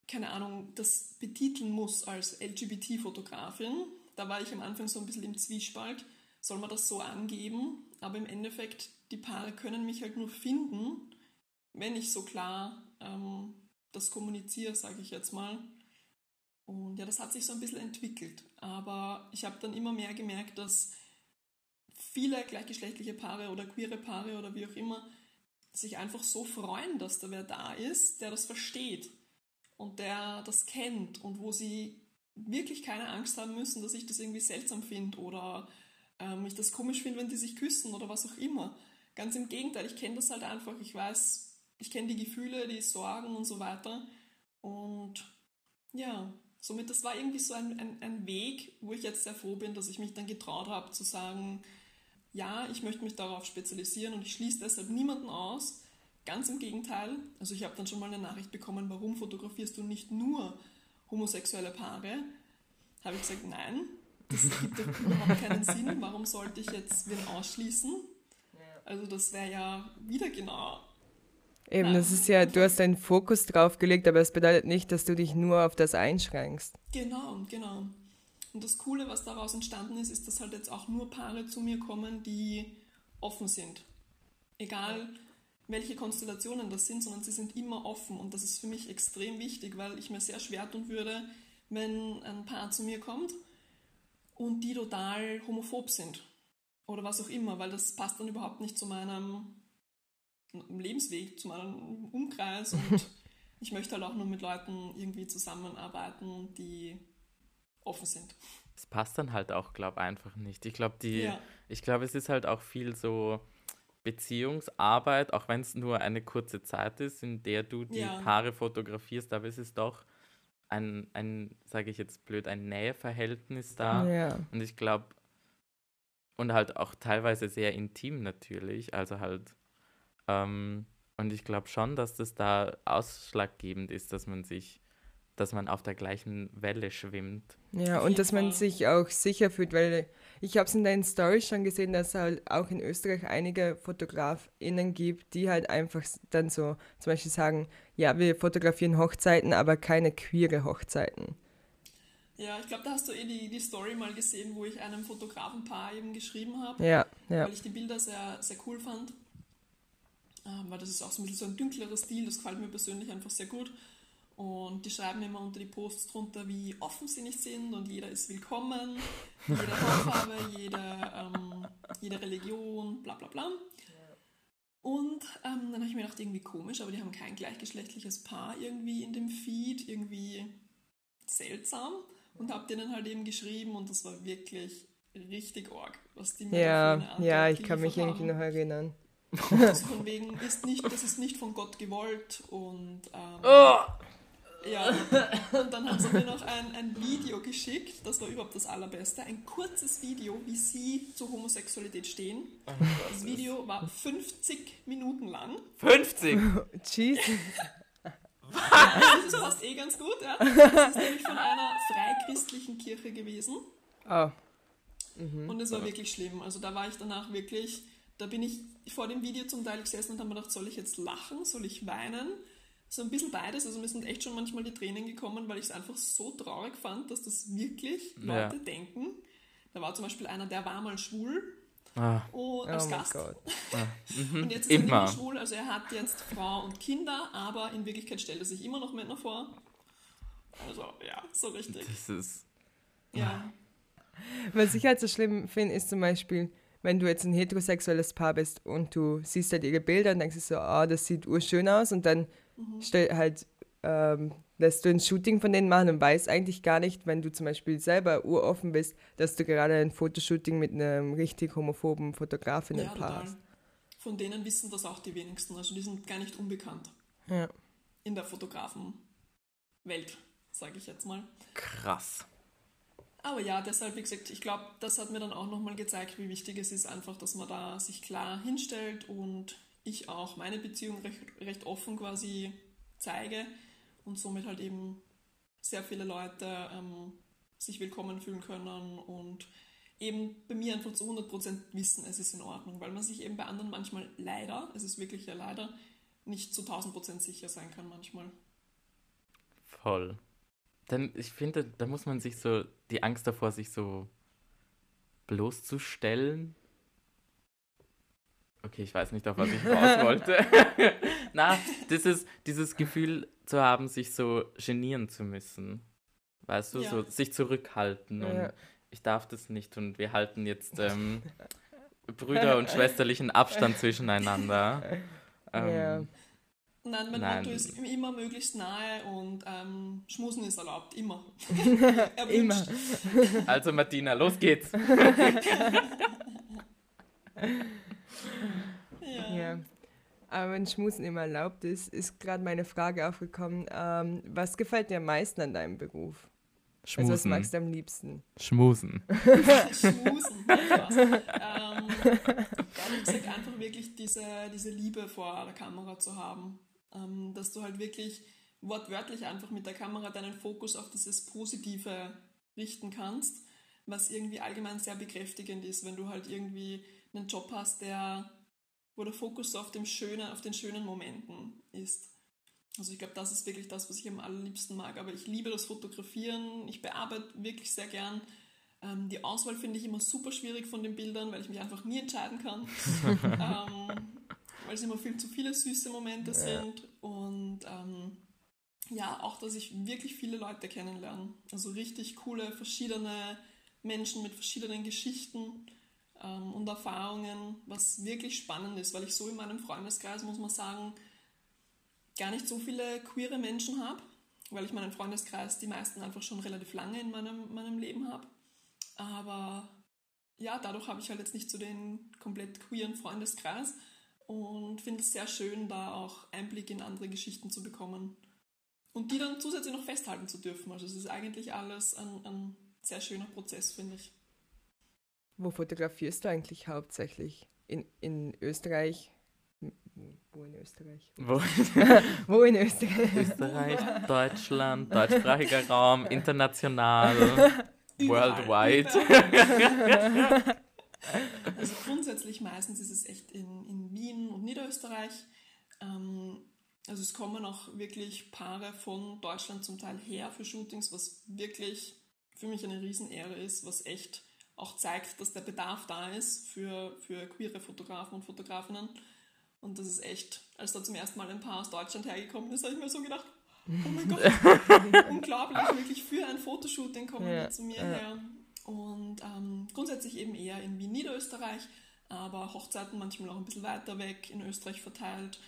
keine Ahnung, das betiteln muss als LGBT-Fotografin? Da war ich am Anfang so ein bisschen im Zwiespalt. Soll man das so angeben? Aber im Endeffekt, die Paare können mich halt nur finden, wenn ich so klar ähm, das kommuniziere, sage ich jetzt mal. Und ja, das hat sich so ein bisschen entwickelt. Aber ich habe dann immer mehr gemerkt, dass viele gleichgeschlechtliche Paare oder queere Paare oder wie auch immer sich einfach so freuen, dass da wer da ist, der das versteht und der das kennt und wo sie wirklich keine Angst haben müssen, dass ich das irgendwie seltsam finde oder ähm, ich das komisch finde, wenn die sich küssen oder was auch immer. Ganz im Gegenteil, ich kenne das halt einfach. Ich weiß, ich kenne die Gefühle, die Sorgen und so weiter. Und ja, somit, das war irgendwie so ein, ein, ein Weg, wo ich jetzt sehr froh bin, dass ich mich dann getraut habe zu sagen, ja, ich möchte mich darauf spezialisieren und ich schließe deshalb niemanden aus. Ganz im Gegenteil. Also ich habe dann schon mal eine Nachricht bekommen, warum fotografierst du nicht nur homosexuelle Paare? Habe ich gesagt, nein, das gibt doch überhaupt keinen Sinn. Warum sollte ich jetzt wen ausschließen? Also das wäre ja wieder genau. Eben, das ist ja, du hast deinen Fokus drauf gelegt, aber es bedeutet nicht, dass du dich nur auf das einschränkst. Genau, genau. Und das Coole, was daraus entstanden ist, ist, dass halt jetzt auch nur Paare zu mir kommen, die offen sind. Egal welche Konstellationen das sind, sondern sie sind immer offen. Und das ist für mich extrem wichtig, weil ich mir sehr schwer tun würde, wenn ein Paar zu mir kommt und die total homophob sind. Oder was auch immer, weil das passt dann überhaupt nicht zu meinem Lebensweg, zu meinem Umkreis. Und ich möchte halt auch nur mit Leuten irgendwie zusammenarbeiten, die offen sind. Es passt dann halt auch, glaube ich, einfach nicht. Ich glaube, ja. ich glaube, es ist halt auch viel so Beziehungsarbeit, auch wenn es nur eine kurze Zeit ist, in der du die ja. Paare fotografierst, aber es ist doch ein, ein sage ich jetzt blöd, ein Näheverhältnis da. Ja. Und ich glaube, und halt auch teilweise sehr intim natürlich, also halt, ähm, und ich glaube schon, dass das da ausschlaggebend ist, dass man sich, dass man auf der gleichen Welle schwimmt. Ja, und dass man sich auch sicher fühlt, weil ich habe es in deinen Stories schon gesehen, dass es halt auch in Österreich einige FotografInnen gibt, die halt einfach dann so zum Beispiel sagen, ja, wir fotografieren Hochzeiten, aber keine queere Hochzeiten. Ja, ich glaube, da hast du eh die, die Story mal gesehen, wo ich einem Fotografenpaar eben geschrieben habe. Ja, ja. Weil ich die Bilder sehr, sehr cool fand. Ähm, weil das ist auch so ein bisschen so ein dünklerer Stil, das gefällt mir persönlich einfach sehr gut. Und die schreiben immer unter die Posts drunter, wie offen sie nicht sind und jeder ist willkommen, jede Hautfarbe, jede, ähm, jede Religion, bla bla bla. Und ähm, dann habe ich mir gedacht, irgendwie komisch, aber die haben kein gleichgeschlechtliches Paar irgendwie in dem Feed, irgendwie seltsam. Und habe denen halt eben geschrieben und das war wirklich richtig arg, was die mir Ja, ja, ich kann mich irgendwie noch erinnern. Das von wegen ist nicht, das ist nicht von Gott gewollt und ähm, oh! Ja, und dann haben sie mir noch ein, ein Video geschickt, das war überhaupt das Allerbeste, ein kurzes Video, wie sie zur Homosexualität stehen. Oh das Video war 50 Minuten lang. 50? Jesus. Das passt eh ganz gut, ja. Das ist nämlich von einer freichristlichen Kirche gewesen. Oh. Mhm. Und es war wirklich schlimm. Also da war ich danach wirklich, da bin ich vor dem Video zum Teil gesessen und habe mir gedacht, soll ich jetzt lachen, soll ich weinen? so ein bisschen beides. Also mir sind echt schon manchmal die Tränen gekommen, weil ich es einfach so traurig fand, dass das wirklich Leute ja. denken. Da war zum Beispiel einer, der war mal schwul. Ah. Oh, als oh Gast. Ah. Mhm. Und jetzt ist immer. er nicht mehr schwul, also er hat jetzt Frau und Kinder, aber in Wirklichkeit stellt er sich immer noch Männer vor. Also, ja, so richtig. Das ist. Ja. Was ich halt so schlimm finde, ist zum Beispiel, wenn du jetzt ein heterosexuelles Paar bist und du siehst halt ihre Bilder und denkst du so, ah, das sieht urschön aus und dann mhm. stell halt, ähm, lässt du ein Shooting von denen machen und weißt eigentlich gar nicht, wenn du zum Beispiel selber uroffen bist, dass du gerade ein Fotoshooting mit einem richtig homophoben Fotografen ja, Paar hast. Von denen wissen das auch die wenigsten, also die sind gar nicht unbekannt. Ja. In der Fotografenwelt, sage ich jetzt mal. Krass. Aber ja, deshalb, wie gesagt, ich glaube, das hat mir dann auch nochmal gezeigt, wie wichtig es ist, einfach, dass man da sich klar hinstellt und ich auch meine Beziehung recht, recht offen quasi zeige und somit halt eben sehr viele Leute ähm, sich willkommen fühlen können und eben bei mir einfach zu 100% wissen, es ist in Ordnung, weil man sich eben bei anderen manchmal leider, es ist wirklich ja leider, nicht zu 1000% sicher sein kann manchmal. Voll. Dann, ich finde, da muss man sich so, die Angst davor, sich so bloßzustellen. Okay, ich weiß nicht, auf was ich raus wollte. Na, dieses, dieses Gefühl zu haben, sich so genieren zu müssen. Weißt du, ja. so sich zurückhalten und ja. ich darf das nicht und wir halten jetzt ähm, Brüder- und schwesterlichen Abstand zwischeneinander. Ähm, ja. Nein, mein Nein. Motto ist immer möglichst nahe und ähm, Schmusen ist erlaubt, immer. immer. Also Martina, los geht's. ja. ja. Aber wenn Schmusen immer erlaubt ist, ist gerade meine Frage aufgekommen, ähm, was gefällt dir am meisten an deinem Beruf? Schmusen. Also was magst du am liebsten? Schmusen. Schmusen. ähm, ehrlich gesagt, einfach wirklich diese, diese Liebe vor der Kamera zu haben ähm, dass du halt wirklich wortwörtlich einfach mit der Kamera deinen Fokus auf dieses Positive richten kannst, was irgendwie allgemein sehr bekräftigend ist, wenn du halt irgendwie einen Job hast, der, wo der Fokus auf dem schönen, auf den schönen Momenten ist. Also ich glaube, das ist wirklich das, was ich am allerliebsten mag. Aber ich liebe das Fotografieren, ich bearbeite wirklich sehr gern. Ähm, die Auswahl finde ich immer super schwierig von den Bildern, weil ich mich einfach nie entscheiden kann. ähm, weil es immer viel zu viele süße Momente ja. sind und ähm, ja, auch, dass ich wirklich viele Leute kennenlerne. Also richtig coole, verschiedene Menschen mit verschiedenen Geschichten ähm, und Erfahrungen, was wirklich spannend ist, weil ich so in meinem Freundeskreis, muss man sagen, gar nicht so viele queere Menschen habe, weil ich meinen Freundeskreis die meisten einfach schon relativ lange in meinem, meinem Leben habe. Aber ja, dadurch habe ich halt jetzt nicht so den komplett queeren Freundeskreis und finde es sehr schön, da auch Einblick in andere Geschichten zu bekommen und die dann zusätzlich noch festhalten zu dürfen. Also es ist eigentlich alles ein, ein sehr schöner Prozess, finde ich. Wo fotografierst du eigentlich hauptsächlich? In, in Österreich? Wo in Österreich? Wo, Wo in Österreich? Österreich, Deutschland, deutschsprachiger Raum, international, worldwide. Also grundsätzlich meistens ist es echt in, in Wien und Niederösterreich. Ähm, also es kommen auch wirklich Paare von Deutschland zum Teil her für Shootings, was wirklich für mich eine Riesenehre ist, was echt auch zeigt, dass der Bedarf da ist für, für queere Fotografen und Fotografinnen. Und das ist echt, als da zum ersten Mal ein Paar aus Deutschland hergekommen ist, habe ich mir so gedacht, oh mein Gott, unglaublich, wirklich für ein Fotoshooting kommen ja, die zu mir ja. her. Und ähm, grundsätzlich eben eher in Wien, Niederösterreich, aber Hochzeiten manchmal auch ein bisschen weiter weg in Österreich verteilt.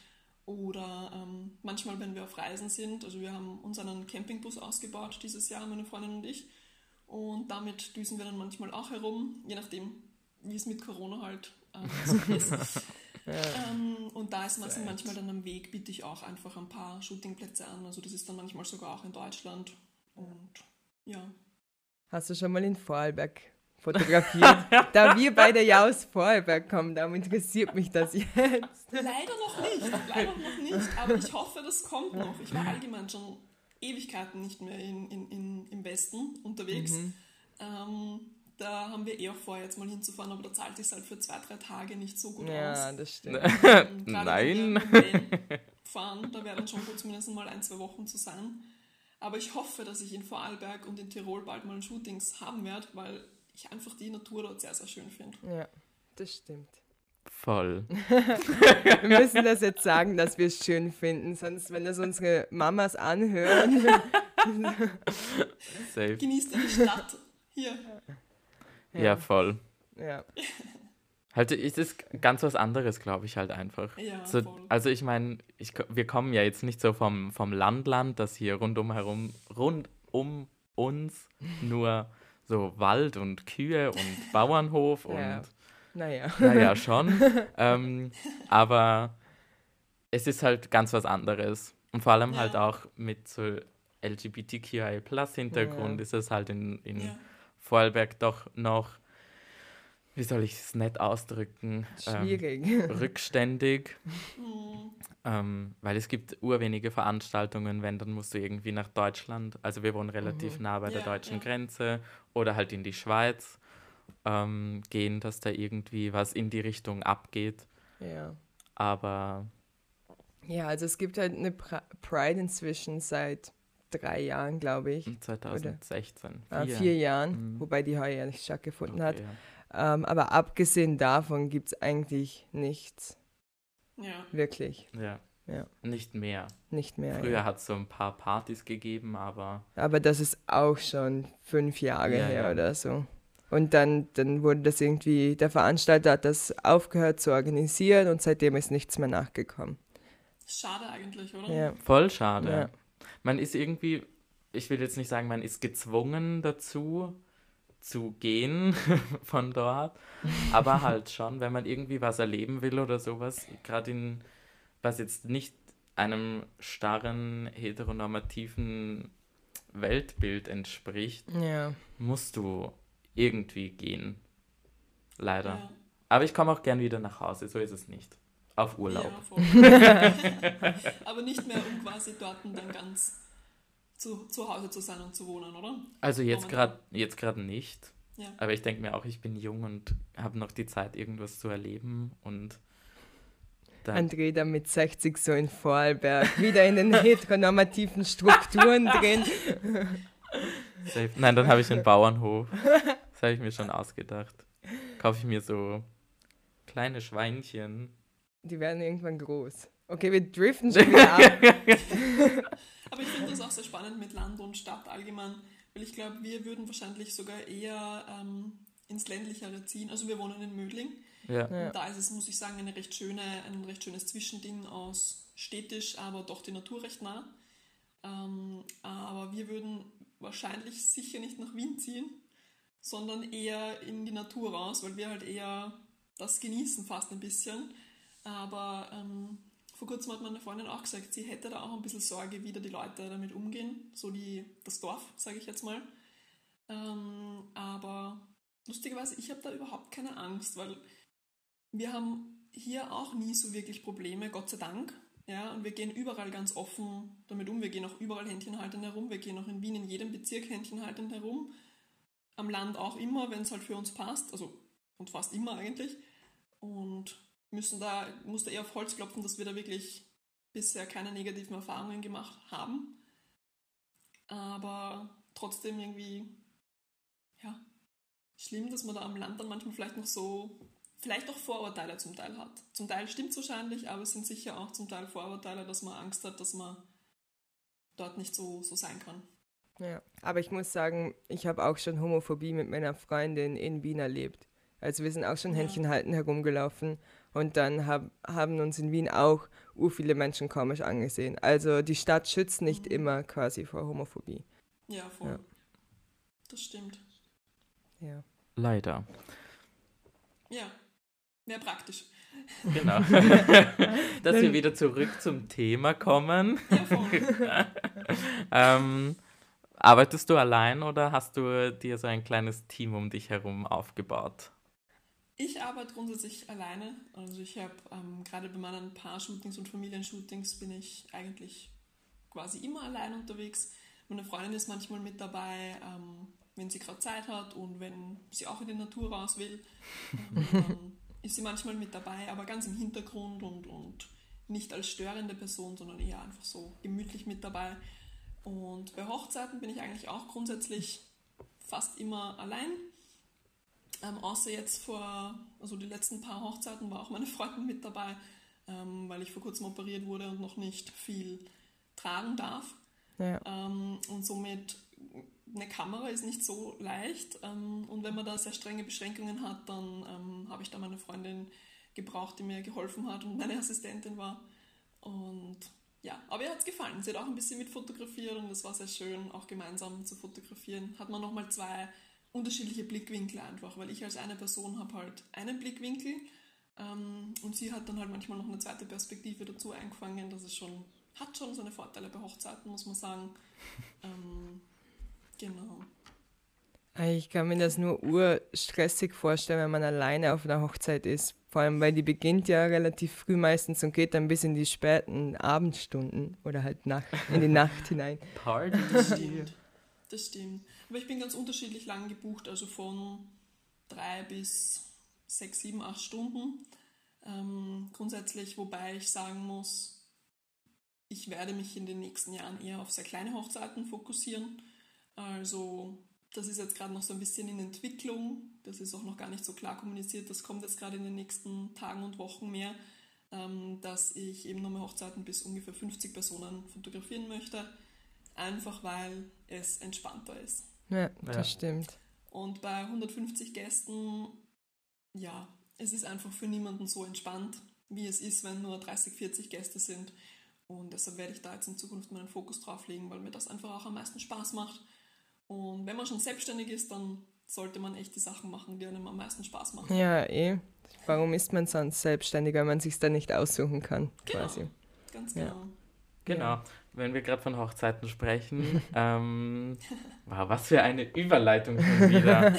Oder ähm, manchmal, wenn wir auf Reisen sind, also wir haben uns einen Campingbus ausgebaut dieses Jahr, meine Freundin und ich. Und damit düsen wir dann manchmal auch herum, je nachdem, wie es mit Corona halt ähm, so ist. ähm, und da ist man manchmal dann am Weg, biete ich auch einfach ein paar Shootingplätze an. Also das ist dann manchmal sogar auch in Deutschland. Und ja, Hast du schon mal in Vorarlberg fotografiert? da wir beide ja aus Vorarlberg kommen, darum interessiert mich das jetzt. Leider noch nicht, leider noch nicht, aber ich hoffe, das kommt noch. Ich war allgemein schon Ewigkeiten nicht mehr in, in, in, im Westen unterwegs. Mhm. Ähm, da haben wir eh auch vor, jetzt mal hinzufahren, aber da zahlt es halt für zwei, drei Tage nicht so gut ja, aus. Ja, das stimmt. Ähm, Nein. Wenn wir fahren, da wäre dann schon gut, zumindest mal ein, zwei Wochen zu sein. Aber ich hoffe, dass ich in Vorarlberg und in Tirol bald mal Shootings haben werde, weil ich einfach die Natur dort sehr, sehr schön finde. Ja, das stimmt. Voll. wir müssen das jetzt sagen, dass wir es schön finden, sonst, wenn das unsere Mamas anhören. Safe. Genießt die Stadt hier. Ja, ja voll. Ja. Halt, es ist ganz was anderes, glaube ich, halt einfach. Ja, so, also ich meine, wir kommen ja jetzt nicht so vom, vom Landland, dass hier rundum herum, rund um uns nur so Wald und Kühe und Bauernhof und Ja. Naja. naja, schon. ähm, aber es ist halt ganz was anderes. Und vor allem halt Ja. auch mit so LGBTQI-Plus-Hintergrund Ja. ist es halt in, in. Vorarlberg doch noch, wie soll ich es nett ausdrücken, ähm, Schwierig. rückständig. Mhm. Ähm, weil es gibt urwenige Veranstaltungen, wenn, dann musst du irgendwie nach Deutschland, also wir wohnen relativ nah bei der Ja, deutschen ja. Grenze, oder halt in die Schweiz ähm, gehen, dass da irgendwie was in die Richtung abgeht. ja. Aber Ja, also es gibt halt eine Pri- Pride inzwischen seit drei Jahren, glaube ich. 2016. Äh, vier Jahren, Mhm. wobei die heuer ja nicht stattgefunden Okay, hat. ja. Ähm, aber abgesehen davon gibt es eigentlich nichts, Ja. wirklich. Ja. Ja. Nicht mehr. Nicht mehr. Früher ja. hat es so ein paar Partys gegeben, aber Aber das ist auch schon fünf Jahre Ja, her ja. oder so. Und dann, dann wurde das irgendwie, der Veranstalter hat das aufgehört zu organisieren und seitdem ist nichts mehr nachgekommen. Schade eigentlich, oder? Ja. voll schade. Ja. Man ist irgendwie, ich will jetzt nicht sagen, man ist gezwungen dazu zu gehen von dort, aber halt schon, wenn man irgendwie was erleben will oder sowas, gerade in, was jetzt nicht einem starren, heteronormativen Weltbild entspricht, Ja. musst du irgendwie gehen. Leider. Ja. Aber ich komme auch gern wieder nach Hause, so ist es nicht. Auf Urlaub. Ja. Aber nicht mehr, um quasi dort dann ganz zu, zu Hause zu sein und zu wohnen, oder? Also jetzt gerade jetzt gerade nicht. Ja. Aber ich denke mir auch, ich bin jung und habe noch die Zeit, irgendwas zu erleben. Und dann, André dann mit 60 so in Vorarlberg, wieder in den heteronormativen Strukturen drin. nein, dann habe ich einen Bauernhof. Das habe ich mir schon ausgedacht. Kaufe ich mir so kleine Schweinchen. Die werden irgendwann groß. Okay, wir driften schon wieder ab. Aber ich finde das auch sehr spannend mit Land und Stadt allgemein, weil ich glaube, wir würden wahrscheinlich sogar eher ähm, ins ländlichere ziehen. Also wir wohnen in Mödling. Ja. Ja. Und da ist es, muss ich sagen, eine recht schöne, ein recht schönes Zwischending aus städtisch, aber doch die Natur recht nah. Ähm, aber wir würden wahrscheinlich sicher nicht nach Wien ziehen, sondern eher in die Natur raus, weil wir halt eher das genießen fast ein bisschen. Aber ähm, vor kurzem hat meine Freundin auch gesagt, sie hätte da auch ein bisschen Sorge, wie da die Leute damit umgehen, so die, das Dorf, sage ich jetzt mal. Ähm, aber lustigerweise, ich habe da überhaupt keine Angst, weil wir haben hier auch nie so wirklich Probleme, Gott sei Dank. Ja, und wir gehen überall ganz offen damit um. Wir gehen auch überall händchenhaltend herum. Wir gehen auch in Wien in jedem Bezirk händchenhaltend herum. Am Land auch immer, wenn es halt für uns passt. Also, und fast immer eigentlich. Und müssen da, muss da eher auf Holz klopfen, dass wir da wirklich bisher keine negativen Erfahrungen gemacht haben. Aber trotzdem irgendwie, ja, schlimm, dass man da am Land dann manchmal vielleicht noch so, vielleicht auch Vorurteile zum Teil hat. Zum Teil stimmt es wahrscheinlich, aber es sind sicher auch zum Teil Vorurteile, dass man Angst hat, dass man dort nicht so, so sein kann. Ja. Aber ich muss sagen, ich habe auch schon Homophobie mit meiner Freundin in Wien erlebt. Also wir sind auch schon Ja. Händchen halten herumgelaufen und dann hab, haben uns in Wien auch ur viele Menschen komisch angesehen. Also die Stadt schützt nicht Mhm. immer quasi vor Homophobie. Ja, voll. Ja. Das stimmt. Ja. Leider. Ja, wäre praktisch. Genau. Dass wir wieder zurück zum Thema kommen. Ja, voll. Ähm, arbeitest du allein oder hast du dir so ein kleines Team um dich herum aufgebaut? Ich arbeite grundsätzlich alleine. Also ich habe ähm, gerade bei meinen Paar-Shootings und Familienshootings bin ich eigentlich quasi immer allein unterwegs. Meine Freundin ist manchmal mit dabei, ähm, wenn sie gerade Zeit hat und wenn sie auch in die Natur raus will. Ähm, ist sie manchmal mit dabei, aber ganz im Hintergrund und, und nicht als störende Person, sondern eher einfach so gemütlich mit dabei. Und bei Hochzeiten bin ich eigentlich auch grundsätzlich fast immer allein. Ähm, außer jetzt vor, also die letzten paar Hochzeiten war auch meine Freundin mit dabei, ähm, weil ich vor kurzem operiert wurde und noch nicht viel tragen darf. Ja. Ähm, und somit eine Kamera ist nicht so leicht ähm, und wenn man da sehr strenge Beschränkungen hat, dann ähm, habe ich da meine Freundin gebraucht, die mir geholfen hat und meine Assistentin war. Und ja, aber ihr hat es gefallen. Sie hat auch ein bisschen mit fotografiert und es war sehr schön, auch gemeinsam zu fotografieren. Hat man nochmal zwei unterschiedliche Blickwinkel einfach, weil ich als eine Person habe halt einen Blickwinkel ähm, und sie hat dann halt manchmal noch eine zweite Perspektive dazu eingefangen. Das ist schon, hat schon seine Vorteile bei Hochzeiten, muss man sagen. Ähm, genau. Ich kann mir das nur urstressig vorstellen, wenn man alleine auf einer Hochzeit ist. Vor allem, weil die beginnt ja relativ früh meistens und geht dann bis in die späten Abendstunden oder halt Nacht, in die Nacht hinein. Party. Das stimmt. Das stimmt. Aber ich bin ganz unterschiedlich lang gebucht, also von drei bis sechs, sieben, acht Stunden. Ähm, grundsätzlich, wobei ich sagen muss, ich werde mich in den nächsten Jahren eher auf sehr kleine Hochzeiten fokussieren. Also das ist jetzt gerade noch so ein bisschen in Entwicklung. Das ist auch noch gar nicht so klar kommuniziert. Das kommt jetzt gerade in den nächsten Tagen und Wochen mehr, ähm, dass ich eben mehr Hochzeiten bis ungefähr 50 Personen fotografieren möchte. Einfach weil es entspannter ist. Ja, das ja. stimmt. Und bei 150 Gästen, ja, es ist einfach für niemanden so entspannt, wie es ist, wenn nur 30, 40 Gäste sind. Und deshalb werde ich da jetzt in Zukunft meinen Fokus drauf legen, weil mir das einfach auch am meisten Spaß macht und wenn man schon selbstständig ist, dann sollte man echt die Sachen machen, die einem am meisten Spaß machen. Ja, eh. Warum ist man sonst selbstständig, wenn man sich da nicht aussuchen kann, genau. quasi? Ganz genau. Ja. Genau. Wenn wir gerade von Hochzeiten sprechen, ähm, wow, was für eine Überleitung schon wieder.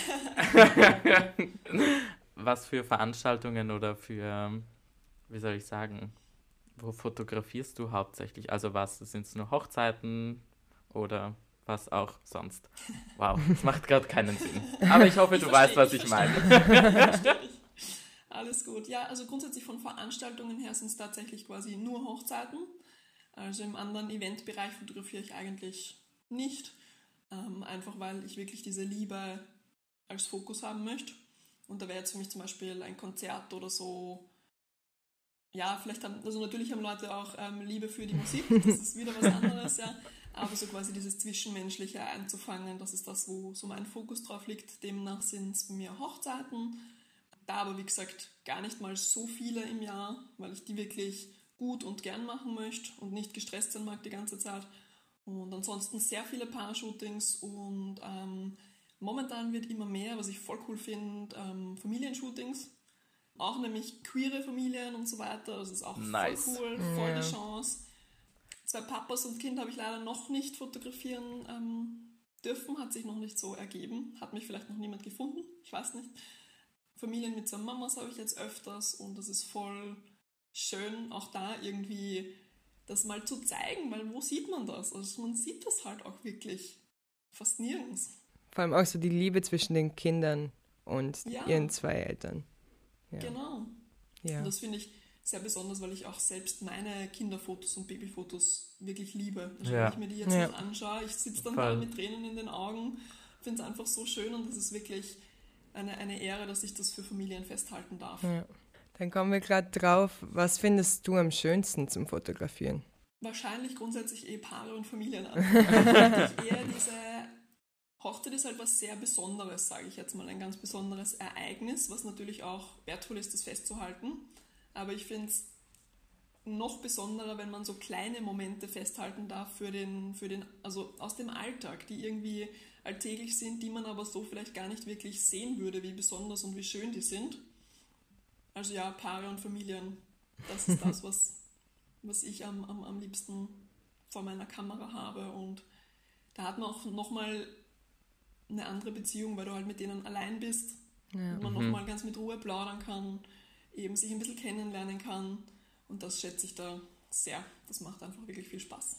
was für Veranstaltungen oder für, wie soll ich sagen, wo fotografierst du hauptsächlich? Also was, sind es nur Hochzeiten oder was auch sonst. Wow, das macht gerade keinen Sinn. Aber ich hoffe, ich du weißt, was ich, ich meine. Alles gut. Ja, also grundsätzlich von Veranstaltungen her sind es tatsächlich quasi nur Hochzeiten. Also im anderen Eventbereich fotografiere ich eigentlich nicht. Ähm, einfach weil ich wirklich diese Liebe als Fokus haben möchte. Und da wäre jetzt für mich zum Beispiel ein Konzert oder so. Ja, vielleicht haben, also natürlich haben Leute auch ähm, Liebe für die Musik, das ist wieder was anderes, ja aber so quasi dieses Zwischenmenschliche einzufangen, das ist das, wo so mein Fokus drauf liegt. Demnach sind es bei mir Hochzeiten, da aber wie gesagt gar nicht mal so viele im Jahr, weil ich die wirklich gut und gern machen möchte und nicht gestresst sein mag die ganze Zeit. Und ansonsten sehr viele Paar-Shootings und ähm, momentan wird immer mehr, was ich voll cool finde, ähm, Familienshootings. Auch nämlich queere Familien und so weiter. Das ist auch nice. voll cool, voll die Chance zwei Papas und Kind habe ich leider noch nicht fotografieren ähm, dürfen, hat sich noch nicht so ergeben, hat mich vielleicht noch niemand gefunden, ich weiß nicht. Familien mit zwei Mamas habe ich jetzt öfters und das ist voll schön, auch da irgendwie das mal zu zeigen, weil wo sieht man das? Also man sieht das halt auch wirklich fast nirgends. Vor allem auch so die Liebe zwischen den Kindern und ja. ihren zwei Eltern. Ja. Genau. Ja. Und das finde ich sehr besonders, weil ich auch selbst meine Kinderfotos und Babyfotos wirklich liebe. Also ja. wenn ich mir die jetzt ja. noch anschaue, ich sitze dann da mit Tränen in den Augen, finde es einfach so schön und es ist wirklich eine, eine Ehre, dass ich das für Familien festhalten darf. Ja. Dann kommen wir gerade drauf, was findest du am schönsten zum Fotografieren? Wahrscheinlich grundsätzlich eh Paare und Familien an. eher diese Hochzeit ist halt was sehr Besonderes, sage ich jetzt mal, ein ganz besonderes Ereignis, was natürlich auch wertvoll ist, das festzuhalten. Aber ich finde es noch besonderer, wenn man so kleine Momente festhalten darf für den, für den, also aus dem Alltag, die irgendwie alltäglich sind, die man aber so vielleicht gar nicht wirklich sehen würde, wie besonders und wie schön die sind. Also ja, Paare und Familien, das ist das, was, was ich am, am, am liebsten vor meiner Kamera habe. Und da hat man auch nochmal eine andere Beziehung, weil du halt mit denen allein bist ja. und man mhm. nochmal ganz mit Ruhe plaudern kann eben sich ein bisschen kennenlernen kann. Und das schätze ich da sehr. Das macht einfach wirklich viel Spaß.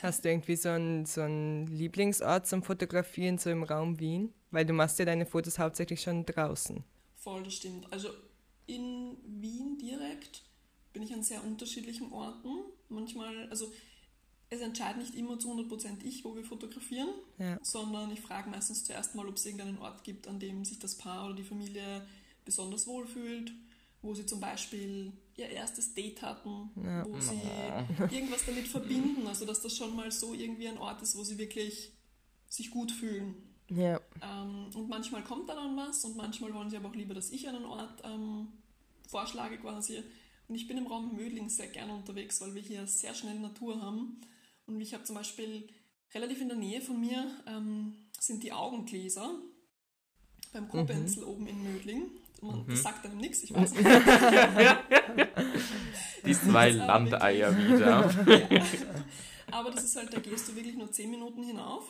Hast du irgendwie so einen, so einen Lieblingsort zum Fotografieren, so im Raum Wien? Weil du machst ja deine Fotos hauptsächlich schon draußen. Voll, das stimmt. Also in Wien direkt bin ich an sehr unterschiedlichen Orten. Manchmal, also es entscheidet nicht immer zu 100% ich, wo wir fotografieren, ja. sondern ich frage meistens zuerst mal, ob es irgendeinen Ort gibt, an dem sich das Paar oder die Familie besonders wohlfühlt wo sie zum Beispiel ihr erstes Date hatten, ja. wo sie irgendwas damit verbinden, also dass das schon mal so irgendwie ein Ort ist, wo sie wirklich sich gut fühlen. Ja. Ähm, und manchmal kommt da dann was und manchmal wollen sie aber auch lieber, dass ich einen Ort ähm, vorschlage quasi. Und ich bin im Raum Mödling sehr gerne unterwegs, weil wir hier sehr schnell Natur haben. Und ich habe zum Beispiel relativ in der Nähe von mir ähm, sind die Augengläser beim Kobenzl mhm. oben in Mödling. Man, mhm. Das sagt einem nichts, ich weiß nicht. die zwei Landeier wieder. ja. Aber das ist halt, da gehst du wirklich nur 10 Minuten hinauf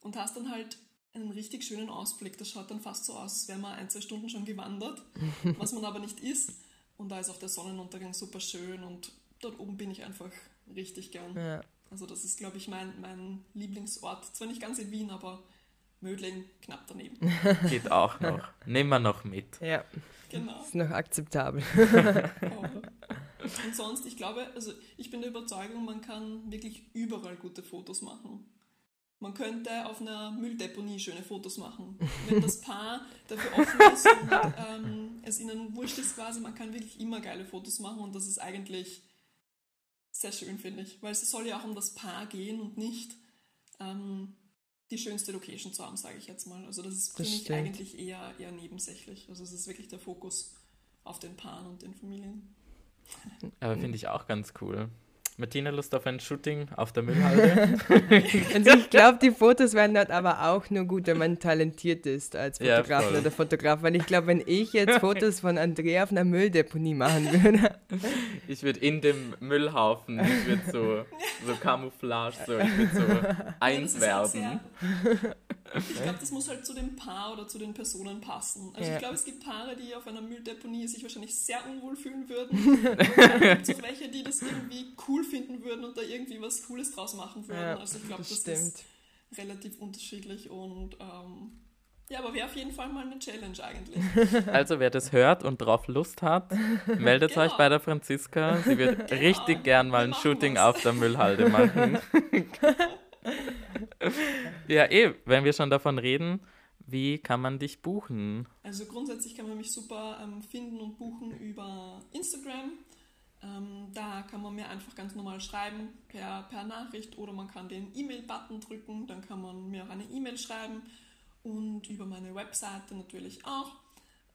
und hast dann halt einen richtig schönen Ausblick. Das schaut dann fast so aus, als wäre man ein, zwei Stunden schon gewandert, was man aber nicht ist. Und da ist auch der Sonnenuntergang super schön und dort oben bin ich einfach richtig gern. Ja. Also das ist, glaube ich, mein, mein Lieblingsort. Zwar nicht ganz in Wien, aber Mödling knapp daneben. Geht auch noch. Nehmen wir noch mit. Ja. Genau. Ist noch akzeptabel. Und sonst, ich glaube, also ich bin der Überzeugung, man kann wirklich überall gute Fotos machen. Man könnte auf einer Mülldeponie schöne Fotos machen. Wenn das Paar dafür offen ist und ähm, es ihnen wurscht ist quasi, man kann wirklich immer geile Fotos machen und das ist eigentlich sehr schön, finde ich. Weil es soll ja auch um das Paar gehen und nicht ähm, die schönste Location zu haben, sage ich jetzt mal. Also das ist, finde ich, eigentlich eher, eher nebensächlich. Also es ist wirklich der Fokus auf den Paaren und den Familien. Aber finde ich auch ganz cool. Martina, Lust auf ein Shooting auf der Müllhalde? also ich glaube, die Fotos werden dort aber auch nur gut, wenn man talentiert ist als Fotograf ja, oder Fotograf. Weil ich glaube, wenn ich jetzt Fotos von Andrea auf einer Mülldeponie machen würde. Ich würde in dem Müllhaufen, ich würde so, so Camouflage, so, ich würde so eins werden. Ich glaube, das muss halt zu dem Paar oder zu den Personen passen. Also ja. ich glaube, es gibt Paare, die auf einer Mülldeponie sich wahrscheinlich sehr unwohl fühlen würden. Und dann gibt es auch welche, die das irgendwie cool finden würden und da irgendwie was Cooles draus machen würden. Ja, also ich glaube, das, das ist relativ unterschiedlich und ähm, ja, aber wäre auf jeden Fall mal eine Challenge eigentlich. Also wer das hört und drauf Lust hat, meldet genau. euch bei der Franziska. Sie wird genau. richtig gern mal ein Shooting was. auf der Müllhalde machen. ja, eh, wenn wir schon davon reden, wie kann man dich buchen? Also grundsätzlich kann man mich super ähm, finden und buchen über Instagram. Ähm, da kann man mir einfach ganz normal schreiben per, per Nachricht oder man kann den E-Mail-Button drücken, dann kann man mir auch eine E-Mail schreiben und über meine Webseite natürlich auch.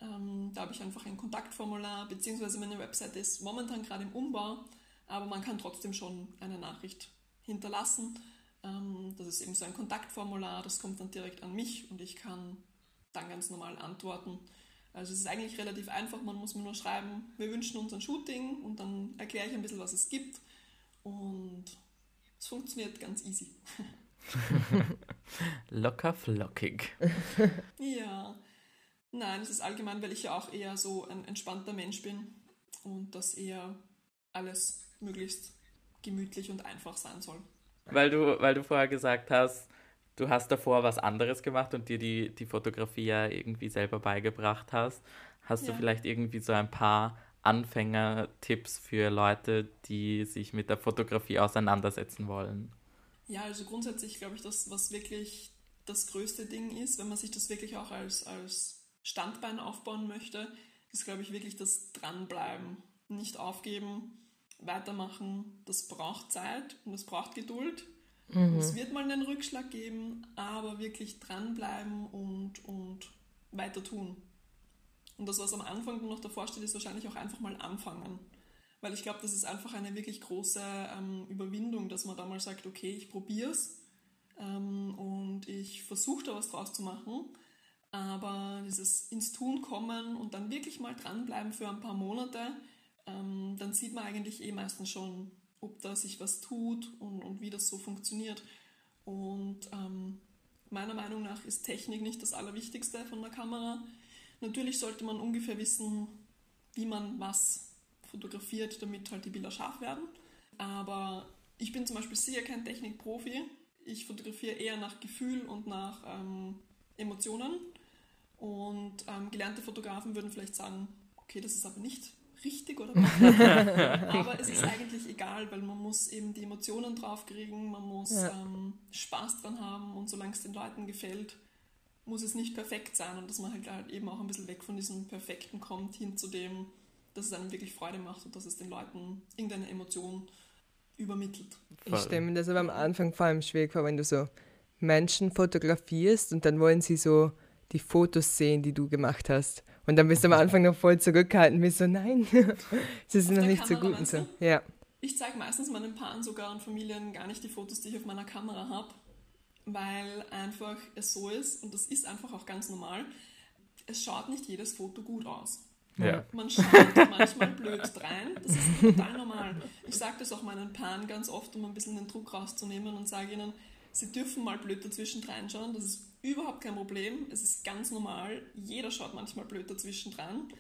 Ähm, da habe ich einfach ein Kontaktformular, beziehungsweise meine Webseite ist momentan gerade im Umbau, aber man kann trotzdem schon eine Nachricht hinterlassen. Ähm, das ist eben so ein Kontaktformular, das kommt dann direkt an mich und ich kann dann ganz normal antworten. Also es ist eigentlich relativ einfach, man muss mir nur schreiben, wir wünschen uns ein Shooting und dann erkläre ich ein bisschen, was es gibt und es funktioniert ganz easy. Locker flockig. ja. Nein, es ist allgemein, weil ich ja auch eher so ein entspannter Mensch bin und dass eher alles möglichst gemütlich und einfach sein soll weil du, weil du vorher gesagt hast, du hast davor was anderes gemacht und dir die, die Fotografie ja irgendwie selber beigebracht hast. Hast ja. du vielleicht irgendwie so ein paar Anfängertipps für Leute, die sich mit der Fotografie auseinandersetzen wollen? Ja, also grundsätzlich glaube ich, dass was wirklich das größte Ding ist, wenn man sich das wirklich auch als, als Standbein aufbauen möchte, ist, glaube ich, wirklich das Dranbleiben. Nicht aufgeben, weitermachen, das braucht Zeit und es braucht Geduld. Mhm. Es wird mal einen Rückschlag geben, aber wirklich dranbleiben und, und weiter tun. Und das, was am Anfang noch davor steht, ist wahrscheinlich auch einfach mal anfangen. Weil ich glaube, das ist einfach eine wirklich große ähm, Überwindung, dass man da mal sagt, okay, ich probiere es ähm, und ich versuche da was draus zu machen. Aber dieses ins Tun kommen und dann wirklich mal dranbleiben für ein paar Monate, ähm, dann sieht man eigentlich eh meistens schon, ob da sich was tut und, und wie das so funktioniert. Und ähm, meiner Meinung nach ist Technik nicht das Allerwichtigste von der Kamera. Natürlich sollte man ungefähr wissen, wie man was fotografiert, damit halt die Bilder scharf werden. Aber ich bin zum Beispiel sicher kein Technikprofi. Ich fotografiere eher nach Gefühl und nach ähm, Emotionen. Und ähm, gelernte Fotografen würden vielleicht sagen, okay, das ist aber nicht richtig oder Aber es ist eigentlich egal, weil man muss eben die Emotionen draufkriegen, man muss ja. ähm, Spaß dran haben und solange es den Leuten gefällt, muss es nicht perfekt sein und dass man halt, halt eben auch ein bisschen weg von diesem Perfekten kommt, hin zu dem, dass es einem wirklich Freude macht und dass es den Leuten irgendeine Emotion übermittelt. Ich stelle mir das aber am Anfang vor allem schwierig vor, wenn du so Menschen fotografierst und dann wollen sie so die Fotos sehen, die du gemacht hast. Und dann bist du am Anfang noch voll zurückhaltend, bist so, nein, das ist noch nicht so Kamera, gut und so. Ja. Ich zeige meistens meinen Paaren sogar und Familien gar nicht die Fotos, die ich auf meiner Kamera habe, weil einfach es so ist, und das ist einfach auch ganz normal, es schaut nicht jedes Foto gut aus. Ja. Man schaut manchmal blöd rein, das ist total normal. Ich sage das auch meinen Paaren ganz oft, um ein bisschen den Druck rauszunehmen und sage ihnen, sie dürfen mal blöd dazwischen reinschauen, das ist überhaupt kein Problem, es ist ganz normal, jeder schaut manchmal blöd dazwischen dran.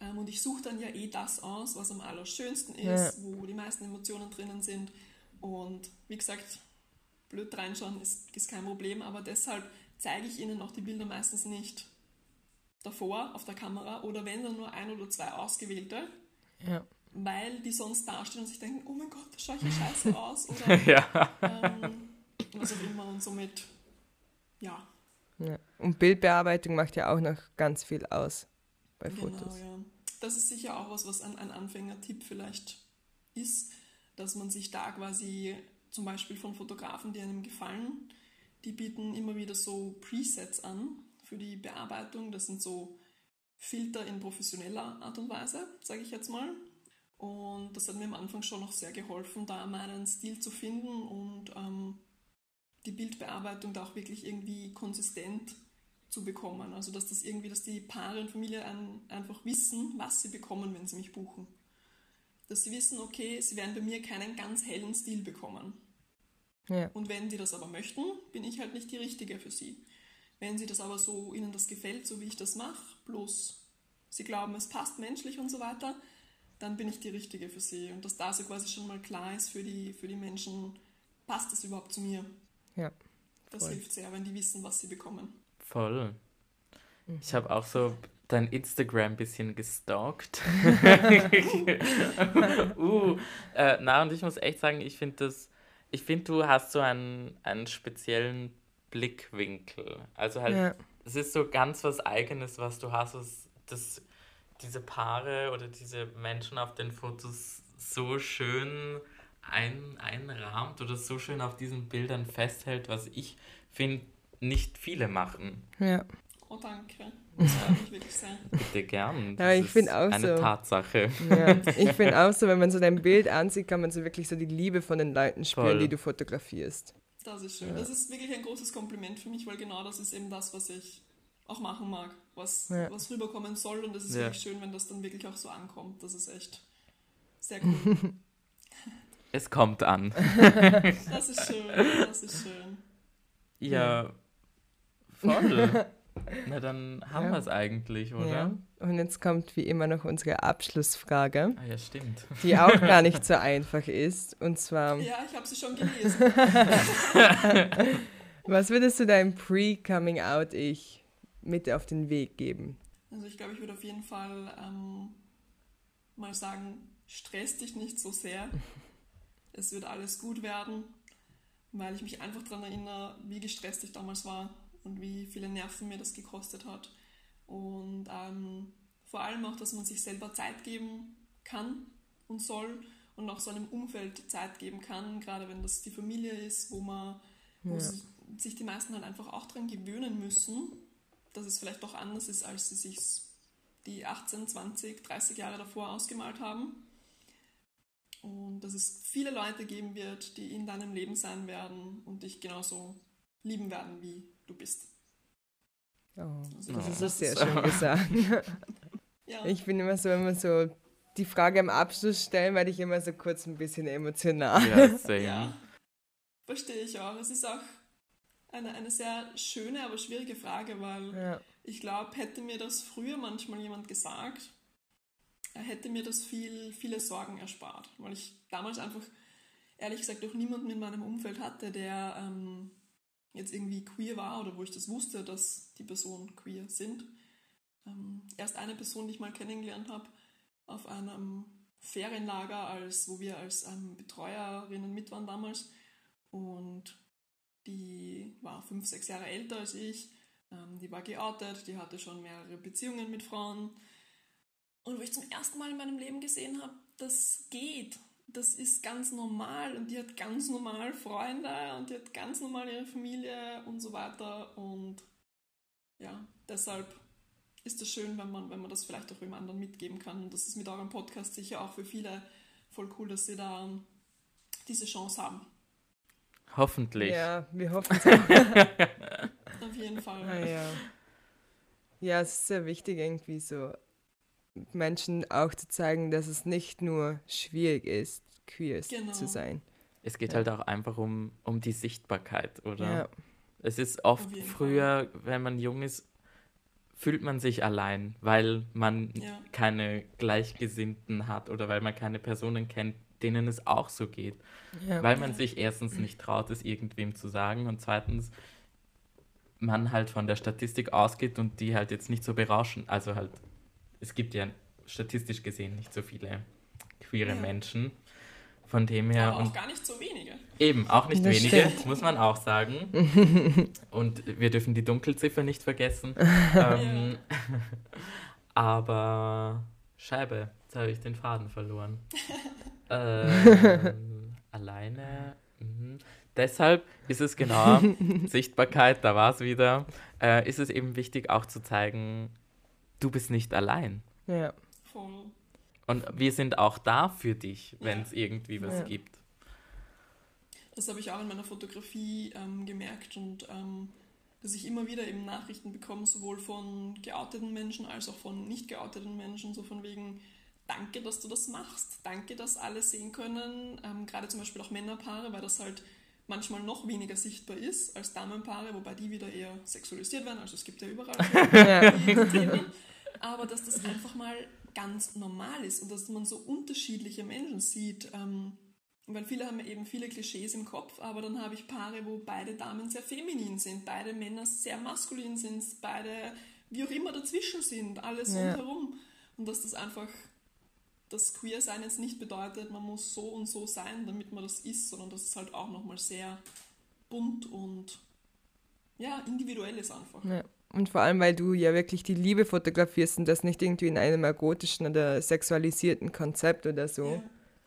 Ähm, und ich suche dann ja eh das aus, was am allerschönsten ist, wo die meisten Emotionen drinnen sind. Und wie gesagt, blöd reinschauen ist, ist kein Problem, aber deshalb zeige ich Ihnen auch die Bilder meistens nicht davor auf der Kamera oder wenn dann nur ein oder zwei ausgewählte, Ja. weil die sonst dastehen und sich denken, oh mein Gott, das schaue ich ja scheiße aus oder ja. ähm, was auch immer und somit, ja, ja. Und Bildbearbeitung macht ja auch noch ganz viel aus bei Fotos. Genau, ja. Das ist sicher auch was, was ein, ein Anfängertipp vielleicht ist, dass man sich da quasi zum Beispiel von Fotografen, die einem gefallen, die bieten immer wieder so Presets an für die Bearbeitung. Das sind so Filter in professioneller Art und Weise, sage ich jetzt mal. Und das hat mir am Anfang schon noch sehr geholfen, da meinen Stil zu finden und ähm, die Bildbearbeitung da auch wirklich irgendwie konsistent zu bekommen. Also dass das irgendwie, dass die Paare und Familie ein, einfach wissen, was sie bekommen, wenn sie mich buchen. Dass sie wissen, okay, sie werden bei mir keinen ganz hellen Stil bekommen. Ja. Und wenn sie das aber möchten, bin ich halt nicht die Richtige für sie. Wenn sie das aber so, ihnen das gefällt, so wie ich das mache, bloß sie glauben, es passt menschlich und so weiter, dann bin ich die Richtige für sie. Und dass da so quasi schon mal klar ist für die, für die Menschen, passt das überhaupt zu mir? Ja. Das Voll. hilft sehr, wenn die wissen, was sie bekommen. Voll. Ich habe auch so dein Instagram ein bisschen gestalkt. uh, äh, na, und ich muss echt sagen, ich finde das, ich finde, du hast so einen, einen speziellen Blickwinkel. Also halt, Ja. es ist so ganz was Eigenes, was du hast, was das, diese Paare oder diese Menschen auf den Fotos so schön ein, einrahmt oder so schön auf diesen Bildern festhält, was ich finde, nicht viele machen. ja. Oh, danke. Das. Bitte gern. Ja, ich ist find auch eine so. Tatsache. Ja, ich finde auch so, wenn man so dein Bild ansieht, kann man so wirklich so die Liebe von den Leuten spüren, Voll. die du fotografierst. Das ist schön. Das ist wirklich ein großes Kompliment für mich, weil genau das ist eben das, was ich auch machen mag, was, Ja. was rüberkommen soll. Und es ist Ja. wirklich schön, wenn das dann wirklich auch so ankommt. Das ist echt sehr cool. Es kommt an. Das ist schön. Das ist schön. Ja, voll. Na, dann haben Ja. wir es eigentlich, oder? Ja. Und jetzt kommt wie immer noch unsere Abschlussfrage, Ah, ja, stimmt. die auch gar nicht so einfach ist. Und zwar, Ja, ich habe sie schon gelesen. was würdest du deinem Pre-Coming-out-Ich mit auf den Weg geben? Also ich glaube, ich würde auf jeden Fall ähm, mal sagen, stress dich nicht so sehr. Es wird alles gut werden, weil ich mich einfach daran erinnere, wie gestresst ich damals war und wie viele Nerven mir das gekostet hat. Und ähm, vor allem auch, dass man sich selber Zeit geben kann und soll und auch seinem Umfeld Zeit geben kann, gerade wenn das die Familie ist, wo man wo Ja. sie- sich die meisten halt einfach auch dran gewöhnen müssen, dass es vielleicht doch anders ist, als sie sich die 18, 20, 30 Jahre davor ausgemalt haben. Und dass es viele Leute geben wird, die in deinem Leben sein werden und dich genauso lieben werden, wie du bist. Oh, Also das Oh. ist so sehr schön gesagt. Ja, Ich bin immer so, wenn so die Frage am Abschluss stellen, werde ich immer so kurz ein bisschen emotional. Ja, same. ja, verstehe ich auch. Es ist auch eine, eine sehr schöne, aber schwierige Frage, weil Ja. Ich glaube, hätte mir das früher manchmal jemand gesagt, hätte mir das viel, viele Sorgen erspart. Weil ich damals einfach, ehrlich gesagt, auch niemanden in meinem Umfeld hatte, der ähm, jetzt irgendwie queer war oder wo ich das wusste, dass die Personen queer sind. Ähm, erst eine Person, die ich mal kennengelernt habe, auf einem Ferienlager, als, wo wir als ähm, Betreuerinnen mit waren damals. Und die war fünf, sechs Jahre älter als ich. Ähm, die war geoutet, die hatte schon mehrere Beziehungen mit Frauen. Und wo ich zum ersten Mal in meinem Leben gesehen habe, das geht. das ist ganz normal und die hat ganz normal Freunde und die hat ganz normal ihre Familie und so weiter. Und ja, deshalb ist es schön, wenn man, wenn man das vielleicht auch dem anderen mitgeben kann. Und das ist mit eurem Podcast sicher auch für viele voll cool, dass sie da diese Chance haben. Hoffentlich. Ja, wir hoffen es auch. Auf jeden Fall. Ah, ja. ja, es ist sehr wichtig, irgendwie so Menschen auch zu zeigen, dass es nicht nur schwierig ist, queer Genau. zu sein. Es geht Ja. halt auch einfach um, um die Sichtbarkeit, oder? Ja, Es ist oft früher, wenn man jung ist, fühlt man sich allein, weil man Ja. keine Gleichgesinnten hat oder weil man keine Personen kennt, denen es auch so geht. ja. Weil man sich erstens nicht traut, es irgendwem zu sagen und zweitens man halt von der Statistik ausgeht und die halt jetzt nicht so berauschen. Also halt, es gibt ja statistisch gesehen nicht so viele queere Ja. Menschen. Von dem her Aber und auch gar nicht so wenige. Eben, auch nicht Das wenige, stimmt. muss man auch sagen. Und wir dürfen die Dunkelziffer nicht vergessen. ähm, aber Scheibe, jetzt habe ich den Faden verloren. ähm, alleine. Mhm. Deshalb ist es genau, Sichtbarkeit, da war es wieder, äh, ist es eben wichtig auch zu zeigen, du bist nicht allein. ja. Voll. Und wir sind auch da für dich, wenn Ja. es irgendwie was Ja. gibt. Das habe ich auch in meiner Fotografie ähm, gemerkt und ähm, dass ich immer wieder eben Nachrichten bekomme, sowohl von geouteten Menschen als auch von nicht geouteten Menschen, so von wegen, danke, dass du das machst, danke, dass alle sehen können, ähm, gerade zum Beispiel auch Männerpaare, weil das halt manchmal noch weniger sichtbar ist als Damenpaare, wobei die wieder eher sexualisiert werden, also es gibt ja überall Themen, aber dass das einfach mal ganz normal ist und dass man so unterschiedliche Menschen sieht. Ähm, weil viele haben eben viele Klischees im Kopf, aber dann habe ich Paare, wo beide Damen sehr feminin sind, beide Männer sehr maskulin sind, beide wie auch immer dazwischen sind, alles Ja. rundherum. Und dass das einfach das Queer-Sein jetzt nicht bedeutet, man muss so und so sein, damit man das ist, sondern dass es halt auch nochmal sehr bunt und ja, individuell ist einfach. Ja. Und vor allem, weil du ja wirklich die Liebe fotografierst und das nicht irgendwie in einem ergotischen oder sexualisierten Konzept oder so,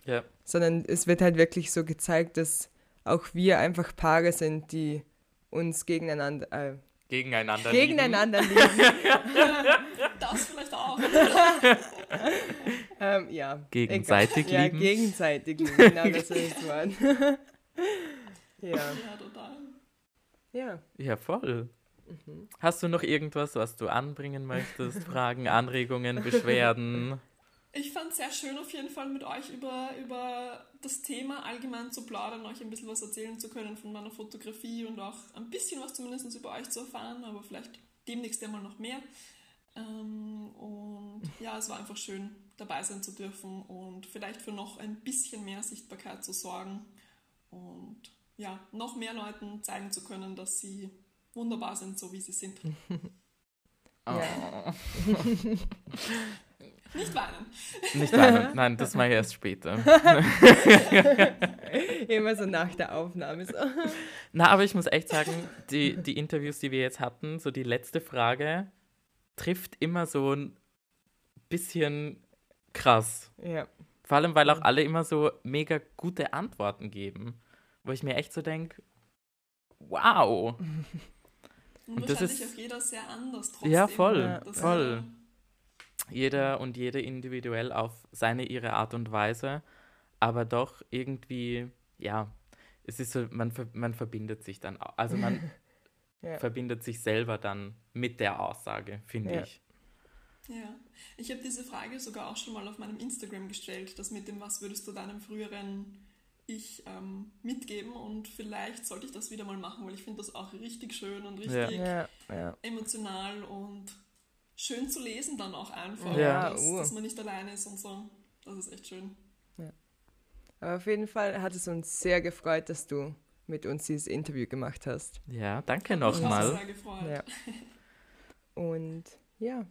Ja. Ja. sondern es wird halt wirklich so gezeigt, dass auch wir einfach Paare sind, die uns gegeneinander, äh, Gegeneinander. lieben. gegeneinander lieben. Das vielleicht auch. ähm, ja. Gegenseitig egal. lieben. Ja, gegenseitig lieben. Genau, das ist das Wort. ja. Ja, total. Ja. Ja, voll. Mhm. Hast du noch irgendwas, was du anbringen möchtest? Fragen, Anregungen, Beschwerden? Ich fand es sehr schön, auf jeden Fall mit euch über, über das Thema allgemein zu plaudern, euch ein bisschen was erzählen zu können von meiner Fotografie und auch ein bisschen was zumindest über euch zu erfahren, aber vielleicht demnächst einmal noch mehr. Ähm, und ja, es war einfach schön, dabei sein zu dürfen und vielleicht für noch ein bisschen mehr Sichtbarkeit zu sorgen und ja, noch mehr Leuten zeigen zu können, dass sie wunderbar sind, so wie sie sind. Ja. Nicht weinen. Nicht weinen. Nein, das mache ich erst später. Immer so nach der Aufnahme. So. Na, aber ich muss echt sagen, die, die Interviews, die wir jetzt hatten, so die letzte Frage trifft immer so ein bisschen krass. Ja. Vor allem, weil auch alle immer so mega gute Antworten geben. Wo ich mir echt so denke, wow. Und, Und das wahrscheinlich ist- auch jeder sehr anders trotzdem. Ja, voll, Ja, voll. Jeder und jede individuell auf seine, ihre Art und Weise. Aber doch irgendwie, ja, es ist so, man, ver- man verbindet sich dann, also man Ja. verbindet sich selber dann mit der Aussage, finde Ja. ich. Ja, ich habe diese Frage sogar auch schon mal auf meinem Instagram gestellt, das mit dem, was würdest du deinem früheren Ich ähm, mitgeben und vielleicht sollte ich das wieder mal machen, weil ich finde das auch richtig schön und richtig Ja, ja. emotional und schön zu lesen dann auch einfach, Ja, dass, uh. dass man nicht alleine ist und so. Das ist echt schön. Aber auf jeden Fall hat es uns sehr gefreut, dass du mit uns dieses Interview gemacht hast. Ja, danke Mich auch nochmal. sehr gefreut. Ja. Und ja.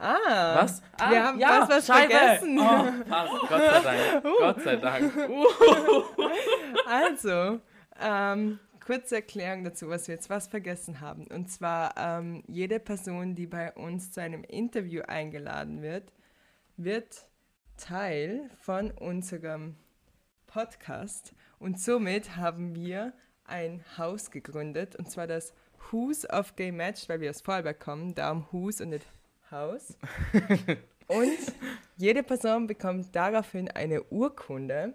Ah, Was? Ah, wir haben ja, was, Scheibe. vergessen. Oh, passt. Gott sei Dank. Gott sei Dank. Uh. Also, ähm, kurze Erklärung dazu, was wir jetzt was vergessen haben. Und zwar, ähm, jede Person, die bei uns zu einem Interview eingeladen wird, wird Teil von unserem Podcast. Und somit haben wir ein Haus gegründet, und zwar das Who's of Gay Match, weil wir aus Vorarlberg kommen, darum Who's und nicht Haus. und jede Person bekommt daraufhin eine Urkunde.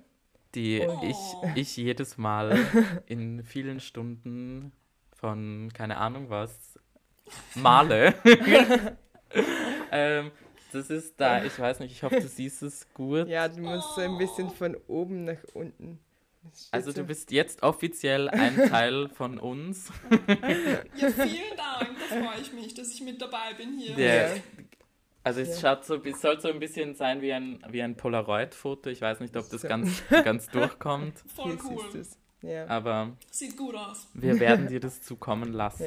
Die Oh. ich, ich jedes Mal in vielen Stunden von keine Ahnung was male. ähm, das ist da, ich weiß nicht, ich hoffe, du siehst es gut. Ja, du musst so ein bisschen von oben nach unten. Also so- du bist jetzt offiziell ein Teil von uns. Ja, vielen Dank, da freue ich mich, dass ich mit dabei bin hier. Ja. also es Ja. schaut so, es soll so ein bisschen sein wie ein, wie ein Polaroid-Foto. Ich weiß nicht, ob das So. ganz, ganz durchkommt, Voll cool. Ja. aber Sieht gut aus. wir werden dir das zukommen lassen.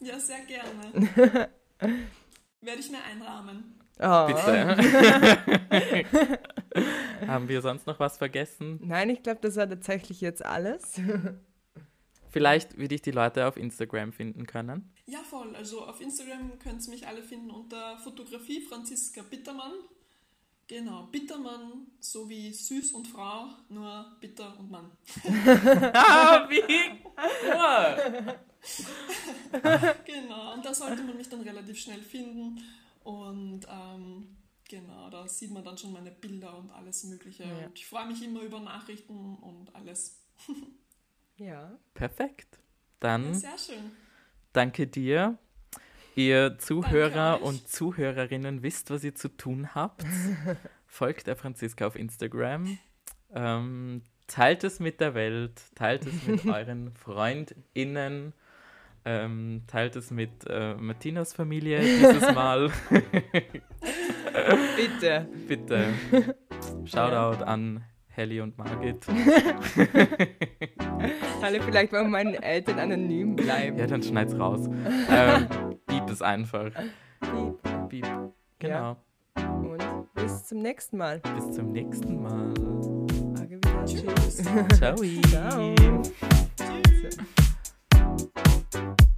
Ja. Ja, sehr gerne. Werde ich mir einrahmen. Oh. Bitte. Haben wir sonst noch was vergessen? Nein, ich glaube, das war tatsächlich jetzt alles. Vielleicht, wie dich die Leute auf Instagram finden können. Ja, voll. Also auf Instagram könnt ihr mich alle finden unter Fotografie Franziska Bittermann. Genau, Bittermann sowie Süß und Frau, nur Bitter und Mann. Ah, wie? Genau, und da sollte man mich dann relativ schnell finden. Und ähm, genau, da sieht man dann schon meine Bilder und alles Mögliche. Ja. Und ich freue mich immer über Nachrichten und alles. Ja. Perfekt. Ja, Dann sehr schön. danke dir. Ihr Zuhörer und Zuhörerinnen wisst, was ihr zu tun habt. Folgt der Franziska auf Instagram. Ähm, teilt es mit der Welt, teilt es mit euren FreundInnen, ähm, teilt es mit äh, Martinas Familie dieses Mal. Bitte. Bitte. Shoutout an Helly und Margit. Alle vielleicht wollen meinen Eltern anonym bleiben. Ja, dann schneid's raus. ähm, beep es einfach. Piep. Beep. Genau. Und bis zum nächsten Mal. Bis zum nächsten Mal. Tschüss. Ciao. Ciao. you